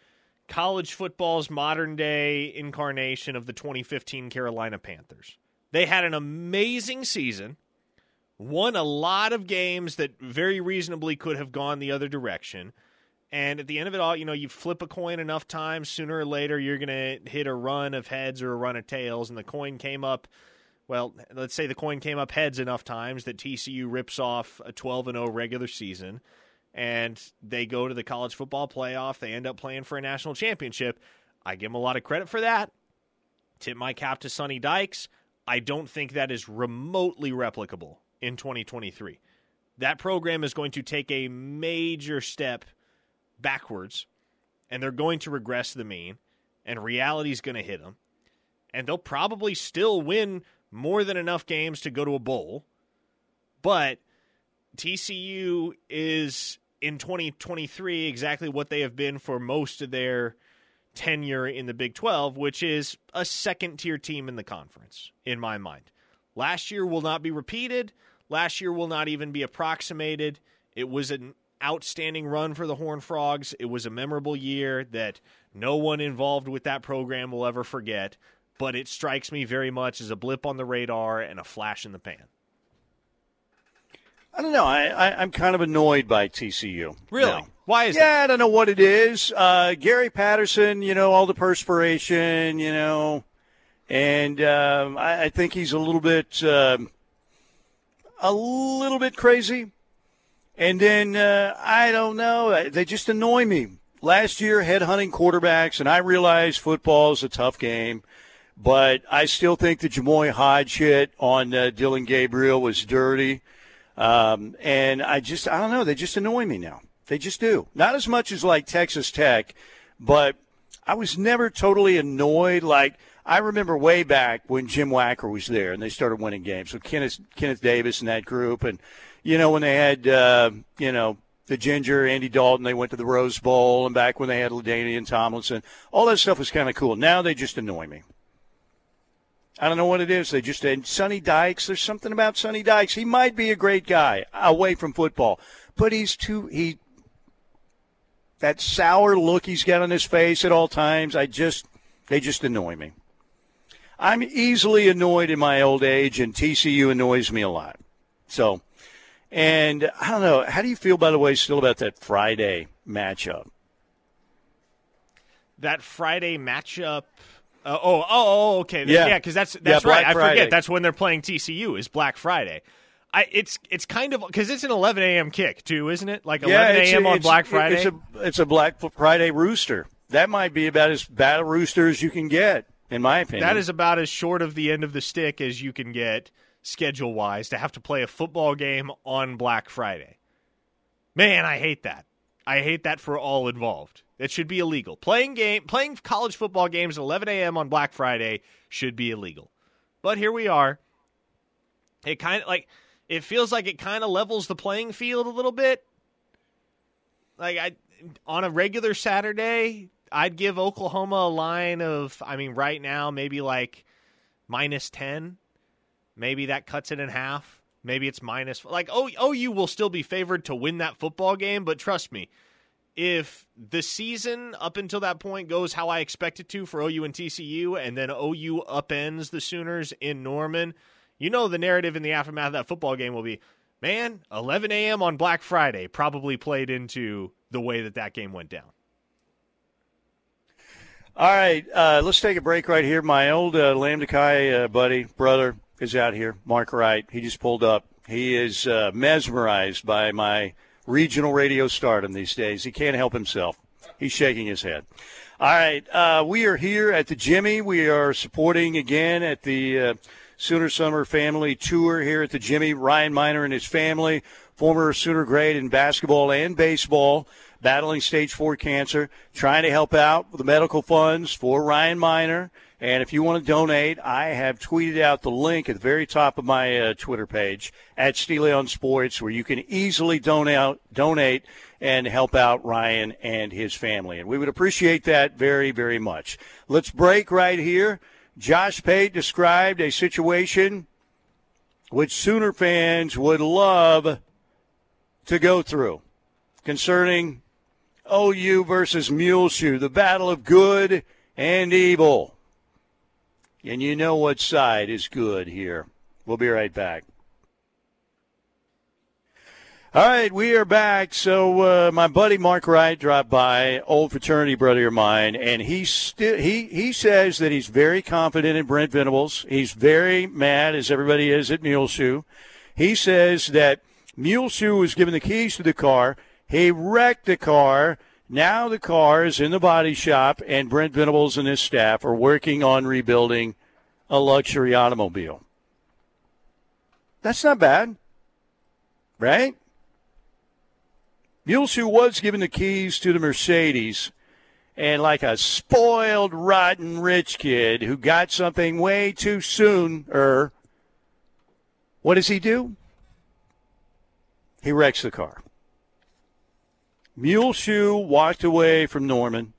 college football's modern day incarnation of the 2015 Carolina Panthers. They had an amazing season, won a lot of games that very reasonably could have gone the other direction, And at the end of it all, you know, you flip a coin enough times, sooner or later, you're going to hit a run of heads or a run of tails. And the coin came up, well, let's say the coin came up heads enough times that TCU rips off a 12 and 0 regular season and they go to the college football playoff. They end up playing for a national championship. I give them a lot of credit for that. Tip my cap to Sonny Dykes. I don't think that is remotely replicable in 2023. That program is going to take a major step backwards, and they're going to regress the mean, and reality is going to hit them. And they'll probably still win more than enough games to go to a bowl. But TCU is in 2023 exactly what they have been for most of their tenure in the Big 12, which is a second tier team in the conference, in my mind. Last year will not be repeated. Last year will not even be approximated. It was an outstanding run for the Horn Frogs. It was a memorable year that no one involved with that program will ever forget, but it strikes me very much as a blip on the radar and a flash in the pan.
I don't know. I, I, am kind of annoyed by TCU.
Really?
Now.
Why is
yeah,
that?
I don't know what it is. Uh, Gary Patterson, you know, all the perspiration, you know, and um, I, I, think he's a little bit, um, a little bit crazy. And then uh, I don't know. They just annoy me. Last year, headhunting quarterbacks, and I realize football is a tough game, but I still think the Jamoi Hodge hit on uh, Dillon Gabriel was dirty. Um, and I just, I don't know. They just annoy me now. They just do. Not as much as like Texas Tech, but I was never totally annoyed. Like I remember way back when Jim Wacker was there and they started winning games. So Kenneth Kenneth Davis and that group, and you know when they had uh, you know the Ginger, Andy Dalton, they went to the Rose Bowl, and back when they had LaDainian Tomlinson, all that stuff was kind of cool. Now they just annoy me. I don't know what it is. They just and Sonny Dykes. There's something about Sonny Dykes. He might be a great guy away from football, but he's too he. That sour look he's got on his face at all times. I just they just annoy me. I'm easily annoyed in my old age, and TCU annoys me a lot. So, and I don't know. How do you feel, by the way, still about that Friday matchup?
That Friday matchup uh, oh, oh, oh, okay. Yeah, because yeah, that's that's yeah, right. I forget that's when they're playing TCU is Black Friday. I, it's it's kind of because it's an 11 a.m. kick too, isn't it? Like 11 yeah, a.m. on Black Friday.
It's a it's a Black Friday rooster. That might be about as bad a rooster as you can get, in my opinion.
That is about as short of the end of the stick as you can get schedule wise to have to play a football game on Black Friday. Man, I hate that. I hate that for all involved. It should be illegal. Playing game, playing college football games at 11 a.m. on Black Friday should be illegal. But here we are. It kind of like it feels like it kind of levels the playing field a little bit. Like I on a regular Saturday, I'd give Oklahoma a line of I mean right now maybe like minus 10. Maybe that cuts it in half. Maybe it's minus like oh OU will still be favored to win that football game, but trust me, if the season up until that point goes how I expect it to for OU and TCU, and then OU upends the Sooners in Norman, you know the narrative in the aftermath of that football game will be, man, 11 a.m. on Black Friday probably played into the way that that game went down.
All right, uh, let's take a break right here. My old uh, Lambda Chi uh, buddy, brother, is out here. Mark Wright. He just pulled up. He is uh, mesmerized by my – regional radio stardom these days. He can't help himself. He's shaking his head. All right, uh, we are here at the Jimmy. We are supporting again at the uh, Sooner Summer Family Tour here at the Jimmy. Ryan Minor and his family, former Sooner great in basketball and baseball, battling stage four cancer, trying to help out with the medical funds for Ryan Minor and if you want to donate, I have tweeted out the link at the very top of my uh, Twitter page at Steely on Sports, where you can easily donate, donate and help out Ryan and his family. And we would appreciate that very, very much. Let's break right here. Josh Pate described a situation which Sooner fans would love to go through concerning OU versus Muleshoe, the battle of good and evil and you know what side is good here. We'll be right back. All right, we are back. So uh, my buddy Mark Wright dropped by, old fraternity brother of mine, and he still he he says that he's very confident in Brent Venables. He's very mad, as everybody is at Mule Muleshoe. He says that Mule Muleshoe was given the keys to the car. He wrecked the car. Now the car is in the body shop, and Brent Venables and his staff are working on rebuilding a luxury automobile. That's not bad, right? Muleshoe was given the keys to the Mercedes, and like a spoiled, rotten, rich kid who got something way too soon, er, what does he do? He wrecks the car. Muleshoe walked away from Norman,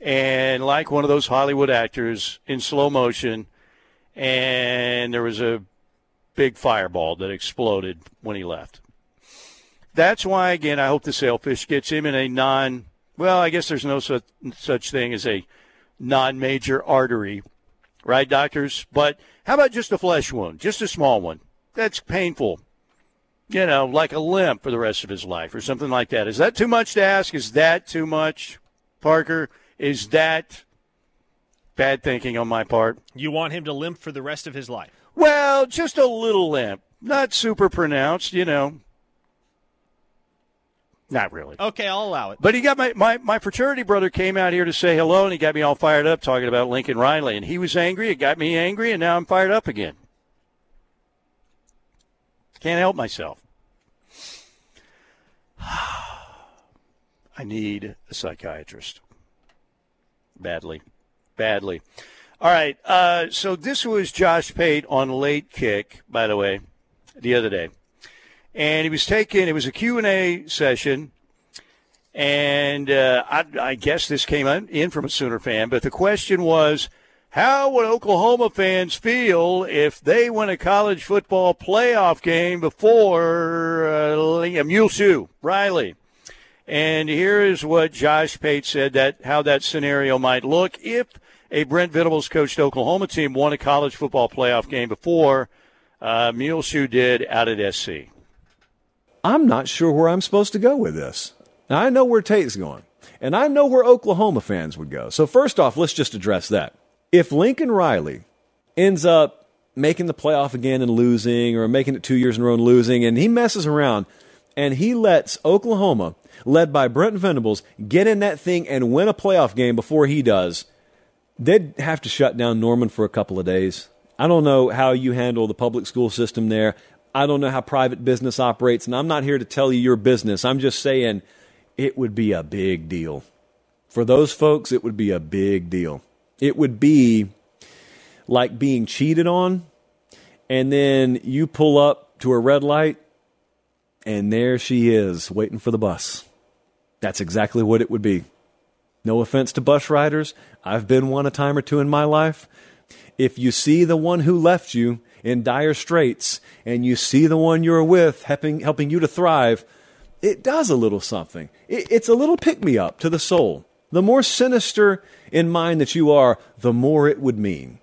and like one of those Hollywood actors in slow motion, and there was a big fireball that exploded when he left. That's why, again, I hope the sailfish gets him in a non. Well, I guess there's no such, such thing as a non-major artery, right, doctors? But how about just a flesh wound, just a small one? That's painful. You know, like a limp for the rest of his life or something like that. Is that too much to ask? Is that too much, Parker? Is that bad thinking on my part?
You want him to limp for the rest of his life?
Well, just a little limp. Not super pronounced, you know. Not really.
Okay, I'll allow it.
But he got my, my, my fraternity brother came out here to say hello, and he got me all fired up talking about Lincoln Riley. And he was angry. It got me angry, and now I'm fired up again. Can't help myself. I need a psychiatrist. Badly. Badly. All right. Uh, so this was Josh Pate on late kick, by the way, the other day and he was taking it was a q&a session. And uh, I, I, guess this came in from a sooner fan but the question was how would oklahoma fans feel if they win a college football playoff game before uh, muleshoe riley? And here is what josh pate said that how that scenario might look if a brent venables coached oklahoma team won a college football playoff game before uh, muleshoe did out at sc
I'm not sure where I'm supposed to go with this. I know where Tate's going, and I know where Oklahoma fans would go. So, first off, let's just address that. If Lincoln Riley ends up making the playoff again and losing, or making it two years in a row and losing, and he messes around and he lets Oklahoma, led by Brent Venables, get in that thing and win a playoff game before he does, they'd have to shut down Norman for a couple of days. I don't know how you handle the public school system there. I don't know how private business operates, and I'm not here to tell you your business. I'm just saying it would be a big deal. For those folks, it would be a big deal. It would be like being cheated on, and then you pull up to a red light, and there she is waiting for the bus. That's exactly what it would be. No offense to bus riders, I've been one a time or two in my life. If you see the one who left you, in dire straits and you see the one you're with helping, helping you to thrive, it does a little something. It, it's a little pick me up to the soul. The more sinister in mind that you are, the more it would mean.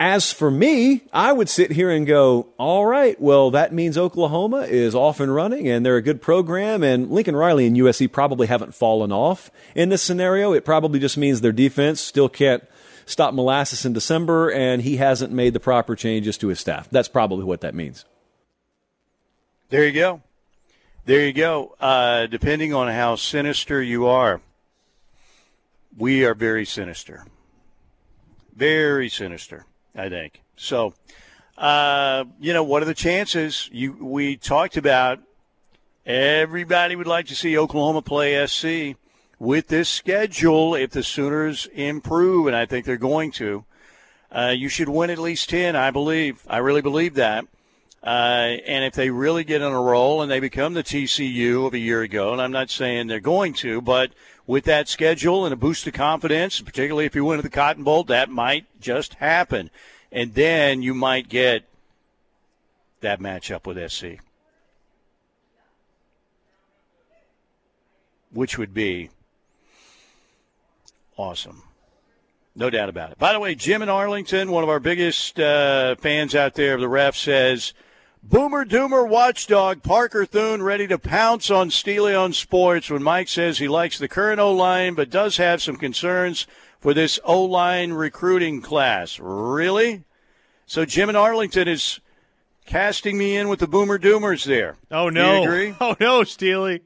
As for me, I would sit here and go, all right, well, that means Oklahoma is off and running and they're a good program, and Lincoln Riley and USC probably haven't fallen off in this scenario. It probably just means their defense still can't stop molasses in December, and he hasn't made the proper changes to his staff. That's probably what that means.
There you go. There you go. Uh, depending on how sinister you are, we are very sinister. Very sinister, I think. So, uh, you know, what are the chances? You we talked about everybody would like to see Oklahoma play SC with this schedule, if the Sooners improve, and I think they're going to, uh, you should win at least 10, I believe. I really believe that. Uh, and if they really get on a roll and they become the TCU of a year ago, and I'm not saying they're going to, but with that schedule and a boost of confidence, particularly if you win at the Cotton Bowl, that might just happen. And then you might get that matchup with SC, which would be awesome. No doubt about it. By the way, Jim in Arlington, one of our biggest uh, fans out there of the ref, says Boomer Doomer watchdog Parker Thune ready to pounce on Steely on sports when Mike says he likes the current O line but does have some concerns for this O line recruiting class. Really? So Jim in Arlington is casting me in with the Boomer Doomers there.
Oh no! Oh no, Steely.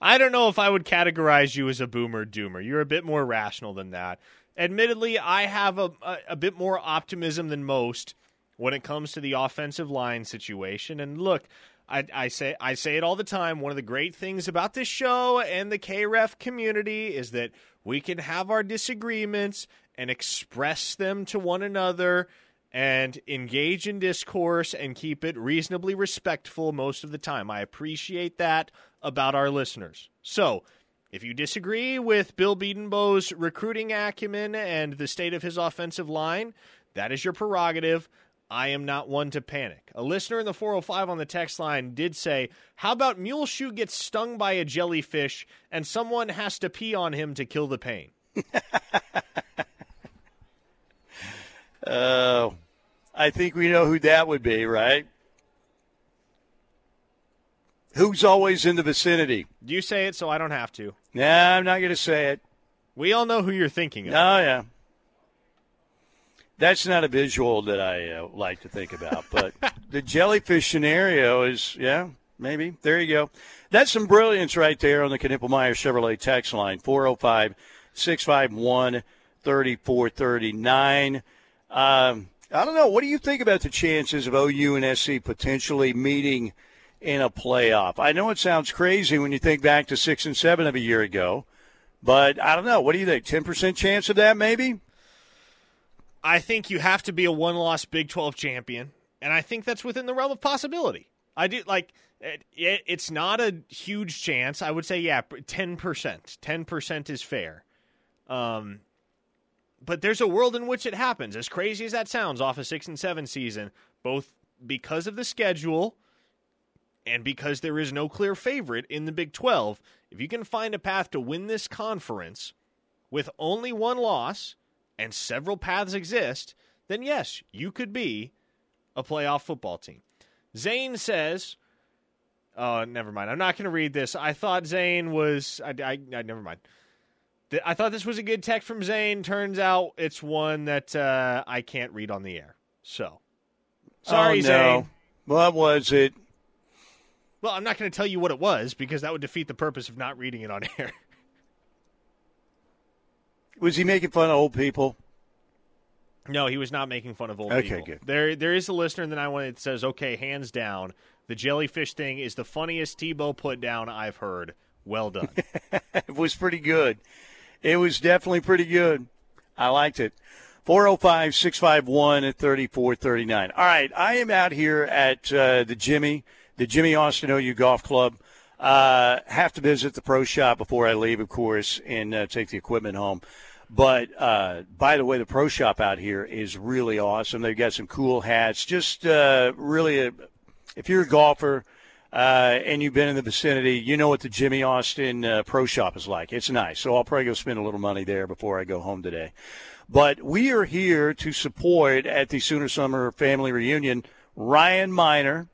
I don't know if I would categorize you as a Boomer Doomer. You're a bit more rational than that. Admittedly, I have a, a, a bit more optimism than most when it comes to the offensive line situation. And look, I, I, say I say it all the time. One of the great things about this show and the KREF community is that we can have our disagreements and express them to one another and engage in discourse and keep it reasonably respectful most of the time. I appreciate that about our listeners. So, if you disagree with Bill Bedenbaugh's recruiting acumen and the state of his offensive line, that is your prerogative. I am not one to panic. A listener in the 405 on the text line did say, How about Muleshoe gets stung by a jellyfish and someone has to pee on him to kill the pain?
Oh, uh, I think we know who that would be, right? Who's always in the vicinity?
Do you say it so I don't have to.
Nah, I'm not going to say it.
We all know who you're thinking of.
Oh, yeah. That's not a visual that I uh, like to think about, but the jellyfish scenario is, yeah, maybe. There you go. That's some brilliance right there on the Knippelmeyer Chevrolet text line 405 651 3439. Um, I don't know. What do you think about the chances of OU and SC potentially meeting in a playoff? I know it sounds crazy when you think back to six and seven of a year ago, but I don't know. What do you think? 10% chance of that, maybe?
I think you have to be a one loss Big 12 champion, and I think that's within the realm of possibility. I do like it, it, it's not a huge chance. I would say, yeah, 10%. 10% is fair. Um, but there's a world in which it happens. As crazy as that sounds off a 6 and 7 season, both because of the schedule and because there is no clear favorite in the Big 12, if you can find a path to win this conference with only one loss and several paths exist, then yes, you could be a playoff football team. Zane says, "Oh, never mind. I'm not going to read this. I thought Zane was. I, I, I never mind. I thought this was a good text from Zane. Turns out it's one that uh, I can't read on the air. So, sorry,
oh, no.
Zane.
What was it?
Well, I'm not going to tell you what it was because that would defeat the purpose of not reading it on air.
Was he making fun of old people?
No, he was not making fun of old
okay,
people.
Okay, good.
There, there is a listener in the 918 that says, okay, hands down, the jellyfish thing is the funniest Tebow put down I've heard. Well done.
it was pretty good. It was definitely pretty good. I liked it. 405 651 3439. All right, I am out here at uh, the Jimmy, the Jimmy Austin OU Golf Club. Uh, have to visit the pro shop before I leave, of course, and uh, take the equipment home. But uh, by the way, the pro shop out here is really awesome. They've got some cool hats. Just uh, really, a, if you're a golfer uh, and you've been in the vicinity, you know what the Jimmy Austin uh, pro shop is like. It's nice. So I'll probably go spend a little money there before I go home today. But we are here to support at the Sooner Summer Family Reunion Ryan Minor.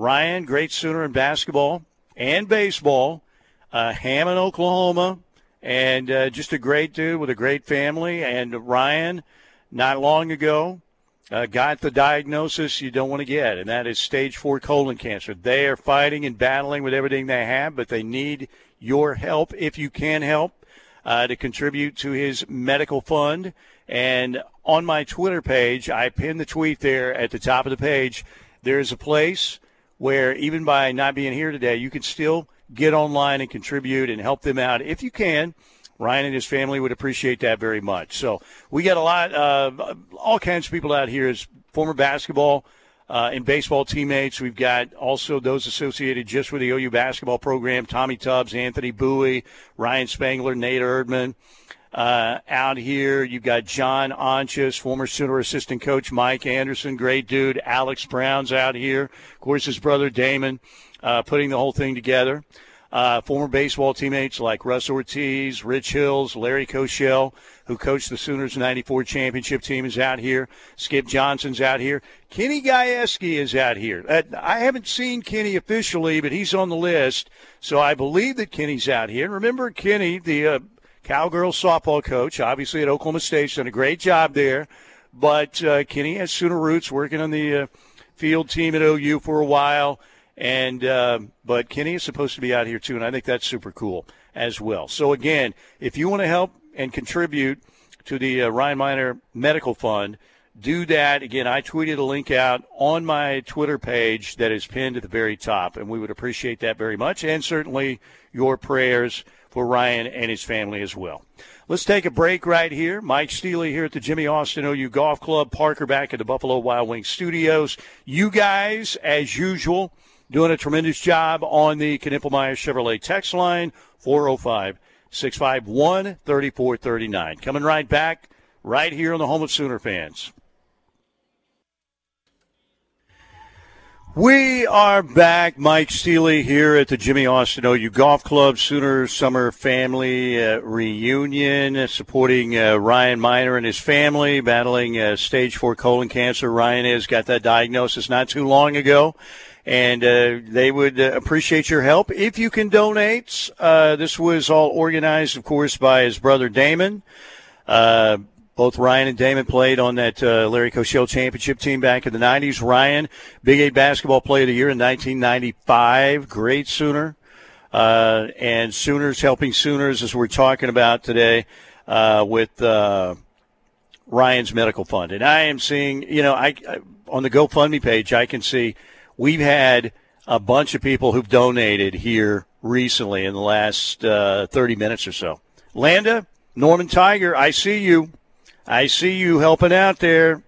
Ryan, great Sooner in basketball and baseball. Uh, Hammon, Oklahoma and uh, just a great dude with a great family. And Ryan, not long ago, uh, got the diagnosis you don't want to get, and that is stage four colon cancer. They are fighting and battling with everything they have, but they need your help if you can help uh, to contribute to his medical fund. And on my Twitter page, I pinned the tweet there at the top of the page. There's a place where even by not being here today, you can still get online and contribute and help them out if you can. Ryan and his family would appreciate that very much. So we got a lot, uh, all kinds of people out here as former basketball uh, and baseball teammates. We've got also those associated just with the OU basketball program: Tommy Tubbs, Anthony Bowie, Ryan Spangler, Nate Erdman. Uh, out here, you've got John Onchus, former Sooner assistant coach Mike Anderson, great dude. Alex Brown's out here. Of course, his brother Damon uh, putting the whole thing together. Uh, former baseball teammates like Russ Ortiz, Rich Hills, Larry Cochell, who coached the Sooners 94 championship team, is out here. Skip Johnson's out here. Kenny Gajewski is out here. Uh, I haven't seen Kenny officially, but he's on the list. So I believe that Kenny's out here. Remember, Kenny, the uh, Cowgirls softball coach, obviously at Oklahoma State, done a great job there. But uh, Kenny has Sooner roots, working on the uh, field team at OU for a while. And uh, but Kenny is supposed to be out here too, and I think that's super cool as well. So again, if you want to help and contribute to the uh, Ryan Minor Medical Fund, do that. Again, I tweeted a link out on my Twitter page that is pinned at the very top, and we would appreciate that very much, and certainly your prayers for Ryan and his family as well. Let's take a break right here. Mike Steely here at the Jimmy Austin OU Golf Club. Parker back at the Buffalo Wild Wings studios. You guys, as usual, doing a tremendous job on the Knippelmeyer Chevrolet text line, 405 651 3439. Coming right back, right here on the home of Sooner fans. We are back. Mike Steely here at the Jimmy Austin OU Golf Club Sooner Summer Family uh, Reunion, supporting uh, Ryan Minor and his family battling uh, stage four colon cancer. Ryan has got that diagnosis not too long ago and uh, they would uh, appreciate your help if you can donate. Uh, this was all organized, of course, by his brother Damon. Uh, both Ryan and Damon played on that uh, Larry Cochell championship team back in the 90s. Ryan, Big Eight basketball player of the year in 1995, great Sooner. Uh, and Sooners helping Sooners, as we're talking about today, with Ryan's medical fund. And I am seeing, you know, I, I on the GoFundMe page, I can see – we've had a bunch of people who've donated here recently in the last uh, 30 minutes or so. Landa, Norman Tiger, I see you. I see you helping out there.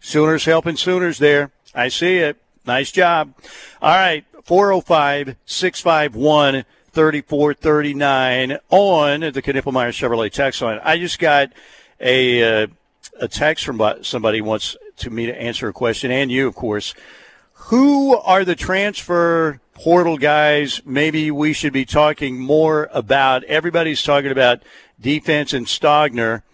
Sooners helping Sooners there. I see it. Nice job. All right, 405 651 3439 on the Knippelmeyer Chevrolet text line. I just got a, uh, a text from somebody wants to me to answer a question, and you, of course. Who are the transfer portal guys maybe we should be talking more about? Everybody's talking about defense and Stogner.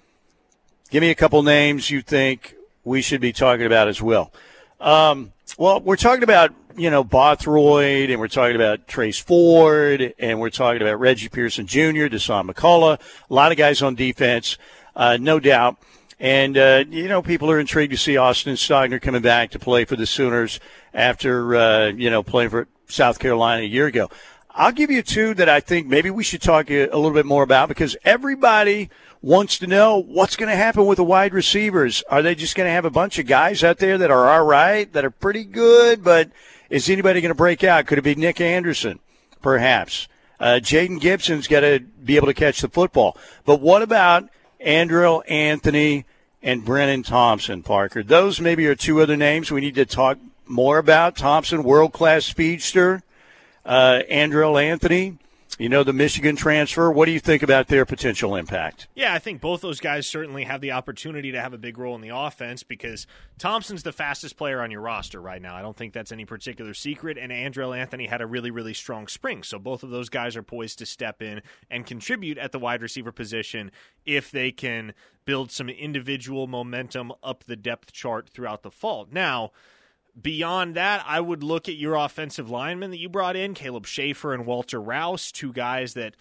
Give me a couple names you think we should be talking about as well. Um, well, we're talking about, you know, Bothroyd, and we're talking about Trace Ford, and we're talking about Reggie Pearson Jr., Dasan McCullough, a lot of guys on defense, uh, no doubt. And, uh, you know, people are intrigued to see Austin Stogner coming back to play for the Sooners after, uh, you know, playing for South Carolina a year ago. I'll give you two that I think maybe we should talk a little bit more about because everybody wants to know what's going to happen with the wide receivers. Are they just going to have a bunch of guys out there that are all right, that are pretty good, but is anybody going to break out? Could it be Nick Anderson, perhaps? Uh, Jayden Gibson's got to be able to catch the football. But what about Andrel Anthony and Brennan Thompson, Parker. Those maybe are two other names we need to talk more about. Thompson, world class speedster. Uh, Andrel Anthony, you know, the Michigan transfer. What do you think about their potential impact?
Yeah, I think both those guys certainly have the opportunity to have a big role in the offense because Thompson's the fastest player on your roster right now. I don't think that's any particular secret. And Andrel Anthony had a really, really strong spring. So both of those guys are poised to step in and contribute at the wide receiver position if they can build some individual momentum up the depth chart throughout the fall. Now, Beyond that, I would look at your offensive linemen that you brought in, Caleb Shaffer and Walter Rouse, two guys that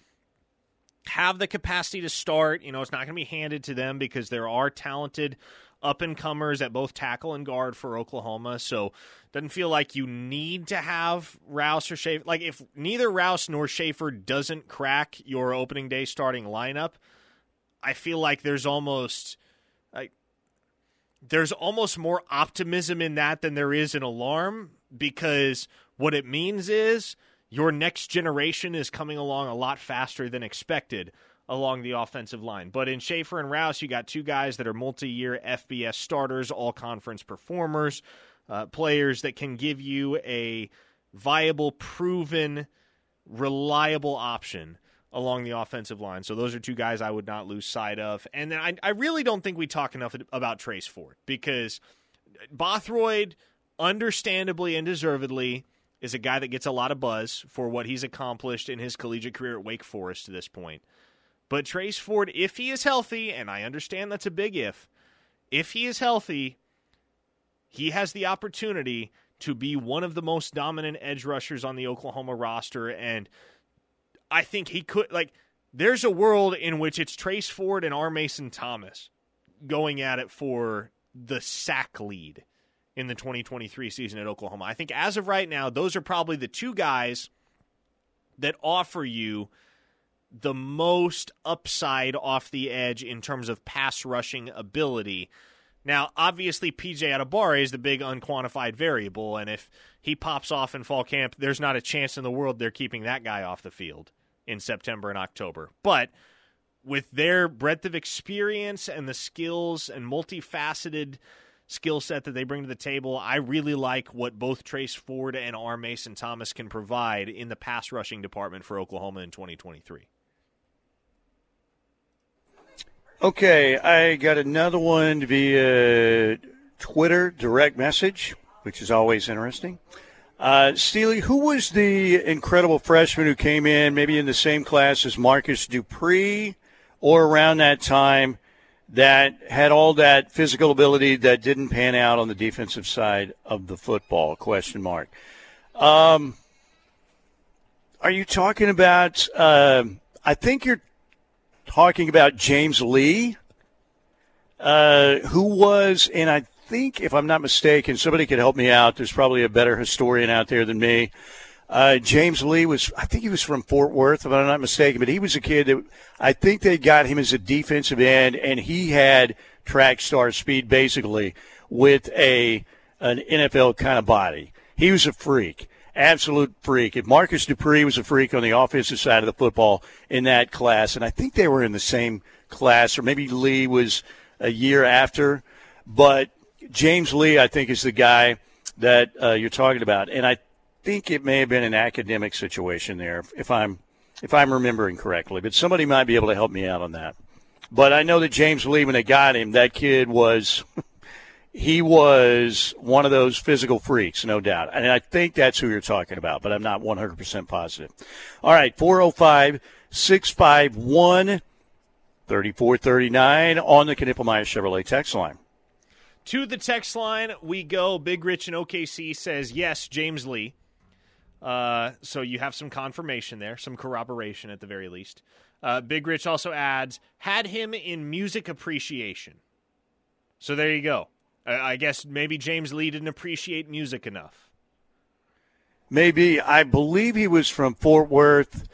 have the capacity to start. You know, it's not going to be handed to them because there are talented up and comers at both tackle and guard for Oklahoma. So doesn't feel like you need to have Rouse or Shaffer. Like if neither Rouse nor Shaffer doesn't crack your opening day starting lineup, I feel like there's almost like there's almost more optimism in that than there is an alarm because what it means is your next generation is coming along a lot faster than expected along the offensive line. But in Shaffer and Rouse, you got two guys that are multi year FBS starters, all conference performers, uh, players that can give you a viable, proven, reliable option along the offensive line. So those are two guys I would not lose sight of. And then I, I really don't think we talk enough about Trace Ford because Bothroyd, understandably and deservedly, is a guy that gets a lot of buzz for what he's accomplished in his collegiate career at Wake Forest to this point. But Trace Ford, if he is healthy, and I understand that's a big if, if he is healthy, he has the opportunity to be one of the most dominant edge rushers on the Oklahoma roster. And I think he could, like, there's a world in which it's Trace Ford and R. Mason Thomas going at it for the sack lead in the 2023 season at Oklahoma. I think as of right now, those are probably the two guys that offer you the most upside off the edge in terms of pass rushing ability. Now, obviously, PJ Adebawore is the big unquantified variable, and if he pops off in fall camp, there's not a chance in the world they're keeping that guy off the field in September and October. But with their breadth of experience and the skills and multifaceted skill set that they bring to the table, I really like what both Trace Ford and R. Mason Thomas can provide in the pass rushing department for Oklahoma in 2023.
Okay, I got another one via Twitter direct message, which is always interesting. Uh, Steely, who was the incredible freshman who came in, maybe in the same class as Marcus Dupree, or around that time, that had all that physical ability that didn't pan out on the defensive side of the football? Question mark. Um, are you talking about? Uh, I think you're talking about James Lee, uh, who was, and I think, if I'm not mistaken, somebody could help me out. There's probably a better historian out there than me. Uh, James Lee was, I think he was from Fort Worth, if I'm not mistaken, but he was a kid that I think they got him as a defensive end, and he had track star speed basically with a an NFL kind of body. He was a freak absolute freak. If Marcus Dupree was a freak on the offensive side of the football in that class, and I think they were in the same class, or maybe Lee was a year after, but James Lee, I think, is the guy that uh, you're talking about, and I think it may have been an academic situation there, if I'm if I'm remembering correctly. But somebody might be able to help me out on that. But I know that James Lee, when they got him, that kid was he was one of those physical freaks, no doubt. And I think that's who you're talking about, but I'm not 100% positive. All right, 405 651 3439 on the Knippelmeyer Chevrolet text line.
To the text line, we go. Big Rich in OKC says, yes, James Lee. Uh, so you have some confirmation there, some corroboration at the very least. Uh, Big Rich also adds, had him in music appreciation. So there you go. I guess maybe James Lee didn't appreciate music enough.
Maybe. I believe he was from Fort Worth,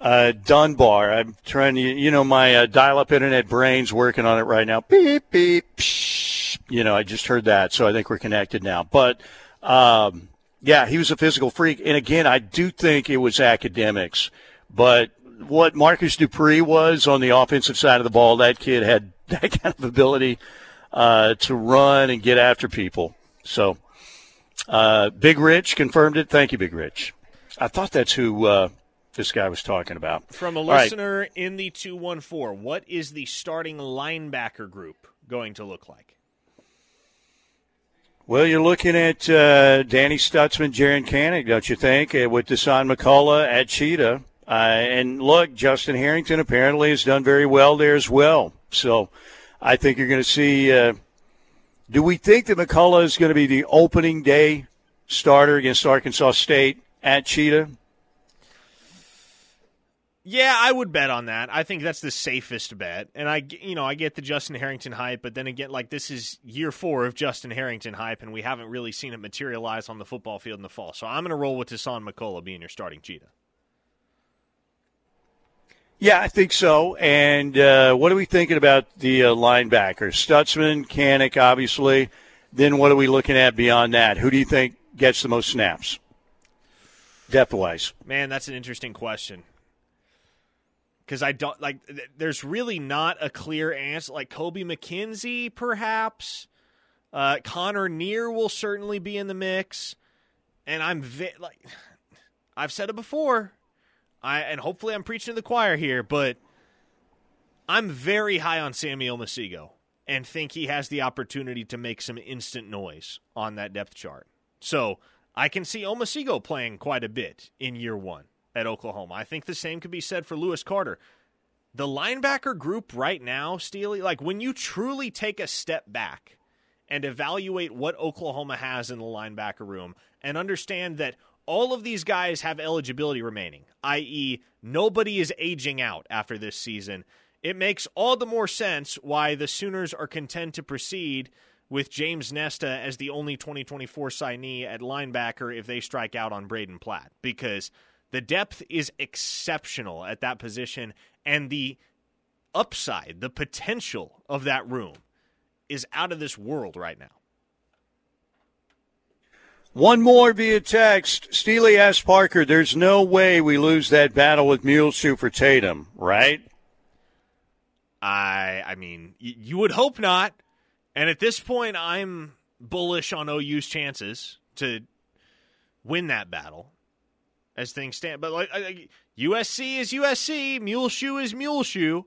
uh, Dunbar. I'm trying to, you know, my uh, dial up internet brain's working on it right now. Beep, beep, psh. You know, I just heard that, so I think we're connected now. But, um, yeah, he was a physical freak. And again, I do think it was academics. But what Marcus Dupree was on the offensive side of the ball, that kid had that kind of ability uh, to run and get after people. So, uh, Big Rich confirmed it. Thank you, Big Rich. I thought that's who uh, this guy was talking about.
From a listener right. in the 214, what is the starting linebacker group going to look like?
Well, you're looking at uh, Danny Stutsman, Jaren Kanak, don't you think, uh, with Dasan McCullough at Cheetah. Uh, and look, Justin Harrington apparently has done very well there as well. So I think you're going to see. Uh, do we think that McCullough is going to be the opening day starter against Arkansas State at Cheetah?
Yeah, I would bet on that. I think that's the safest bet. And I, you know, I get the Justin Harrington hype, but then again, like this is year four of Justin Harrington hype, and we haven't really seen it materialize on the football field in the fall. So I'm going to roll with Dasan McCullough being your starting cheetah.
Yeah, I think so. And uh, what are we thinking about the uh, linebackers? Stutsman, Kanak, obviously. Then what are we looking at beyond that? Who do you think gets the most snaps, depth wise?
Man, that's an interesting question. Because I don't like. There's really not a clear answer. Like Kobie McKinzie, perhaps. Uh, Connor Neer will certainly be in the mix, and I'm vi- like, I've said it before. I and hopefully I'm preaching to the choir here, but I'm very high on Samuel Omosigho and think he has the opportunity to make some instant noise on that depth chart. So I can see Omosigho playing quite a bit in year one at Oklahoma. I think the same could be said for Lewis Carter. The linebacker group right now, Steely, like when you truly take a step back and evaluate what Oklahoma has in the linebacker room and understand that all of these guys have eligibility remaining, i.e., nobody is aging out after this season. It makes all the more sense why the Sooners are content to proceed with James Nesta as the only 2024 signee at linebacker if they strike out on Braden Platt because the depth is exceptional at that position and the upside, the potential of that room is out of this world right now.
One more via text. Steely asked Parker, there's no way we lose that battle with Muleshoe for Tatum, right?
I I mean, y- you would hope not. And at this point, I'm bullish on OU's chances to win that battle as things stand. But like, like USC is USC, Muleshoe is Muleshoe.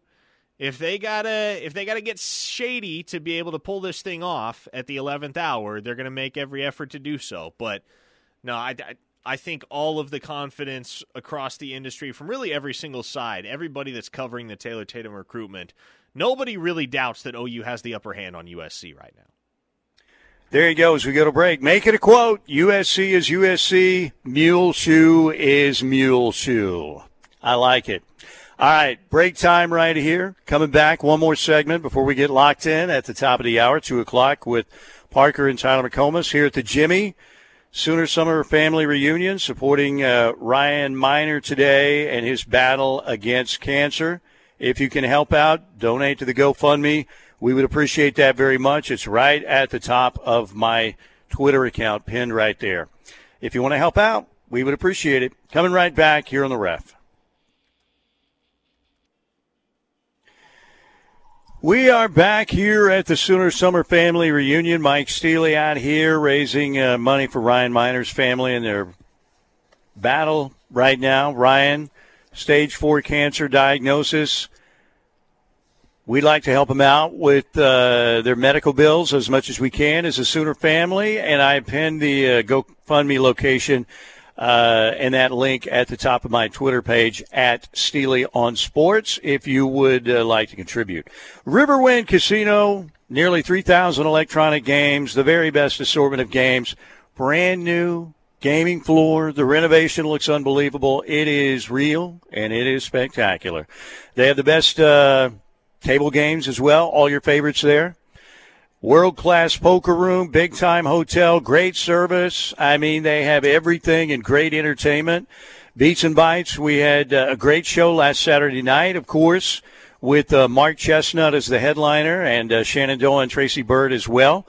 If they gotta if they gotta get shady to be able to pull this thing off at the eleventh hour, they're gonna make every effort to do so. But no, I, I I think all of the confidence across the industry from really every single side, everybody that's covering the Taylor Tatum recruitment, nobody really doubts that OU has the upper hand on USC right now.
There you go. As we go to break, make it a quote. USC is USC. Mule shoe is mule shoe. I like it. All right, break time right here. Coming back, one more segment before we get locked in at the top of the hour, 2 o'clock, with Parker and Tyler McComas here at the Jimmy. Sooner Summer Family Reunion supporting uh, Ryan Minor today and his battle against cancer. If you can help out, donate to the GoFundMe. We would appreciate that very much. It's right at the top of my Twitter account, pinned right there. If you want to help out, we would appreciate it. Coming right back here on the ref. We are back here at the Sooner Summer Family Reunion. Mike Steely out here raising uh, money for Ryan Minor's family in their battle right now. Ryan, stage four cancer diagnosis. We'd like to help them out with uh, their medical bills as much as we can as a Sooner family, and I pinned the uh, GoFundMe location uh, and that link at the top of my Twitter page at Steely on Sports if you would uh, like to contribute. Riverwind Casino, nearly 3,000 electronic games, the very best assortment of games, brand new gaming floor. The renovation looks unbelievable. It is real and it is spectacular. They have the best uh, table games as well. All your favorites there. World class poker room, big time hotel, great service. I mean, they have everything and great entertainment. Beats and Bites, we had uh, a great show last Saturday night, of course, with uh, Mark Chesnutt as the headliner and uh, Shenandoah and Tracy Byrd as well.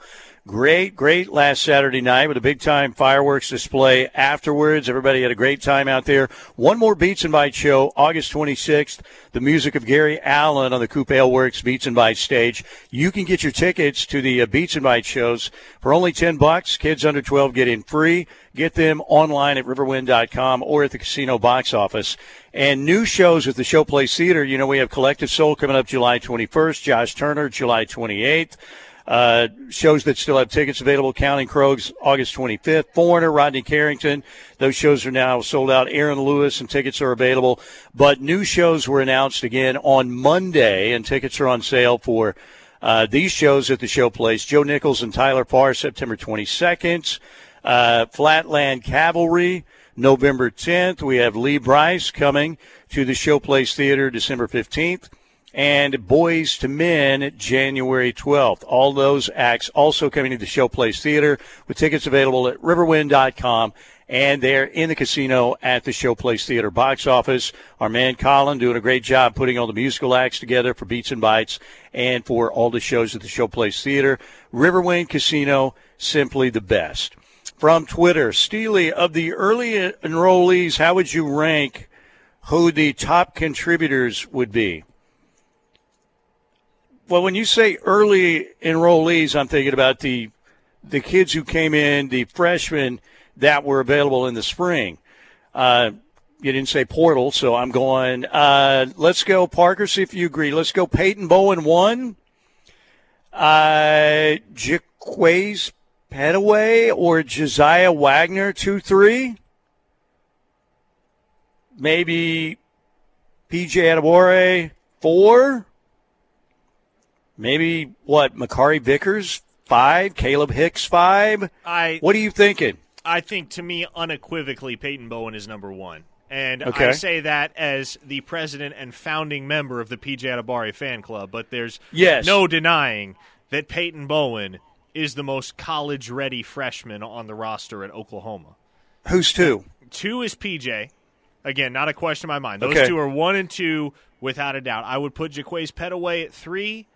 Great, great last Saturday night with a big time fireworks display afterwards. Everybody had a great time out there. One more Beats and Bites show, August 26th. The music of Gary Allan on the Coop Works Beats and Bites stage. You can get your tickets to the uh, Beats and Bites shows for only 10 bucks. Kids under 12 get in free. Get them online at riverwind.com or at the casino box office. And new shows at the Showplace Theater. You know, we have Collective Soul coming up July 21st, Josh Turner July 28th. Uh, shows that still have tickets available. Counting Crows, August 25th. Foreigner, Rodney Carrington. Those shows are now sold out. Aaron Lewis and tickets are available. But new shows were announced again on Monday, and tickets are on sale for uh, these shows at the Showplace. Joe Nichols and Tyler Farr, September 22nd. Uh, Flatland Cavalry, November 10th. We have Lee Brice coming to the Showplace Theater December 15th and Boyz II Men January 12th. All those acts also coming to the Showplace Theater with tickets available at riverwind.com and they're in the casino at the Showplace Theater box office. Our man Colin doing a great job putting all the musical acts together for Beats and Bites and for all the shows at the Showplace Theater. Riverwind Casino, simply the best. From Twitter, Steely, of the early enrollees, how would you rank who the top contributors would be? Well, when you say early enrollees, I'm thinking about the the kids who came in, the freshmen that were available in the spring. Uh, you didn't say portal, so I'm going. Uh, let's go, Parker. See if you agree. Let's go. Peyton Bowen one. Uh, Pettaway or Josiah Wagner, 2 3. Maybe PJ Adebawore, 4. Maybe, what, Makari Vickers, 5. Caleb Hicks, 5.
I
What are you thinking?
I think to me unequivocally Peyton Bowen is number one. And
Okay.
I say that as the president and founding member of the PJ Adebawore fan club, but there's
Yes.
no denying that Peyton Bowen is the most college ready freshman on the roster at Oklahoma.
Who's 2?
Two is PJ. Again, not a question in my mind. Those
Okay.
two are one and two without a doubt. I would put Jaquaize Pettaway at three.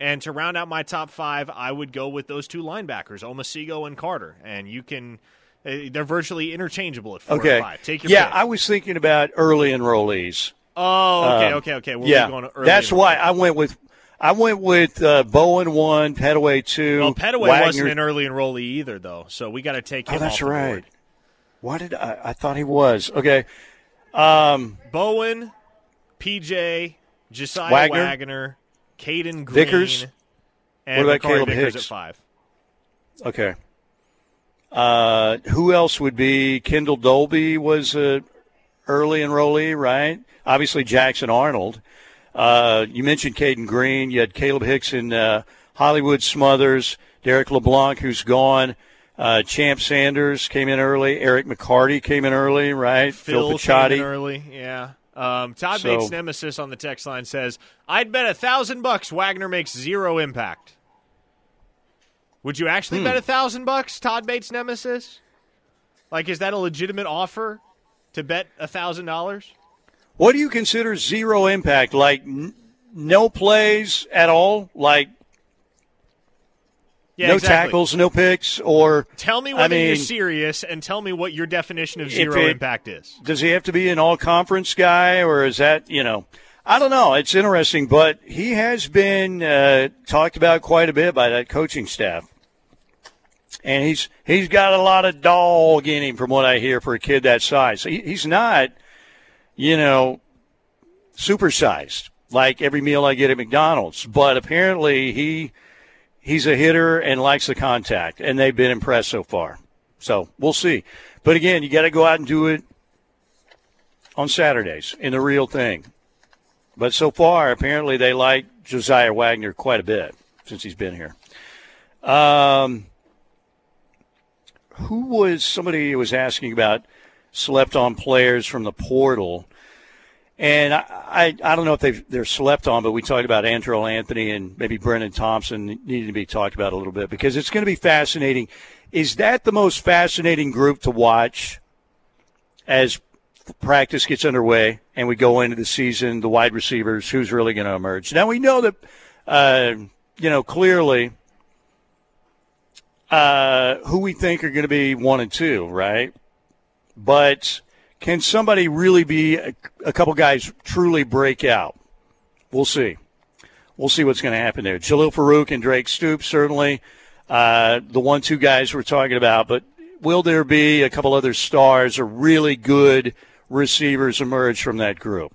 And to round out my top five, I would go with those two linebackers, Omosigho and Carter. And you can, uh, they're virtually interchangeable at four
Okay.
and five. Take your
yeah,
pick.
I was thinking about early enrollees.
oh, okay,
Um,
okay, okay.
Yeah,
we're going early
that's
in-
why I went with I went with uh, Bowen one, Pettaway two.
Well, Pettaway
Wagner.
wasn't an early enrollee either, though. So we got to take him
Oh, that's right.
board.
Why did I? I thought he was okay. Um,
Bowen, PJ, Josiah
Wagner?
Wagner, Caden Green,
Vickers?
and
What about
Makari
Caleb
Vickers
Hicks?
at five.
okay. Uh, who else would be? Kendall Dolby was a early enrollee, right? Obviously Jackson Arnold. Uh, you mentioned Caden Green. You had Caleb Hicks and uh, Hollywood Smothers, Derek LeBlanc, who's gone. Uh, Champ Sanders came in early. Eric McCarty came in early, right?
Phil,
Phil
came in early, yeah. Um, Todd
So-
Bates Nemesis on the text line says, "I'd bet a thousand bucks Wagner makes zero impact." Would you actually
Hmm.
bet a thousand bucks, Todd Bates Nemesis? Like, is that a legitimate offer to bet a thousand dollars?
What do you consider zero impact? Like n- no plays at all? Like
Yeah,
no
exactly.
tackles, no picks, or
Tell me
I
whether you're serious, and tell me what your definition of zero
it-
impact is.
does he have to be an all conference guy, or is that you know? I don't know. It's interesting, but he has been uh, talked about quite a bit by that coaching staff, and he's he's got a lot of dog in him, from what I hear, for a kid that size. He, he's not, you know, supersized like every meal I get at McDonald's, but apparently he he's a hitter and likes the contact, and they've been impressed so far. So we'll see. But again, you got to go out and do it on Saturdays in the real thing. But so far, apparently, they like Josiah Wagner quite a bit since he's been here. Um, who was somebody was asking about slept on players from the portal? And I, I, I don't know if they've, they're slept on, but we talked about Andrel Anthony and maybe Brennan Thompson needed to be talked about a little bit because it's going to be fascinating. Is that the most fascinating group to watch as practice gets underway and we go into the season? The wide receivers, who's really going to emerge? Now we know that, uh, you know, clearly uh, who we think are going to be one and two, right? But can somebody really be a, a couple guys truly break out? We'll see. We'll see what's going to happen there. Jalil Farooq and Drake Stoops certainly uh, the one two guys we're talking about, but will there be a couple other stars or really good receivers emerge from that group?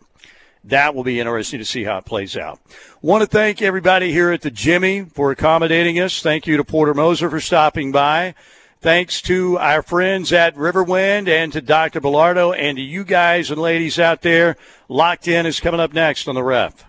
That will be interesting to see how it plays out. Want to thank everybody here at the Jimmy for accommodating us. Thank you to Porter Moser for stopping by. Thanks to our friends at Riverwind and to Dr. Bellardo and to you guys and ladies out there. Locked in is coming up next on the ref.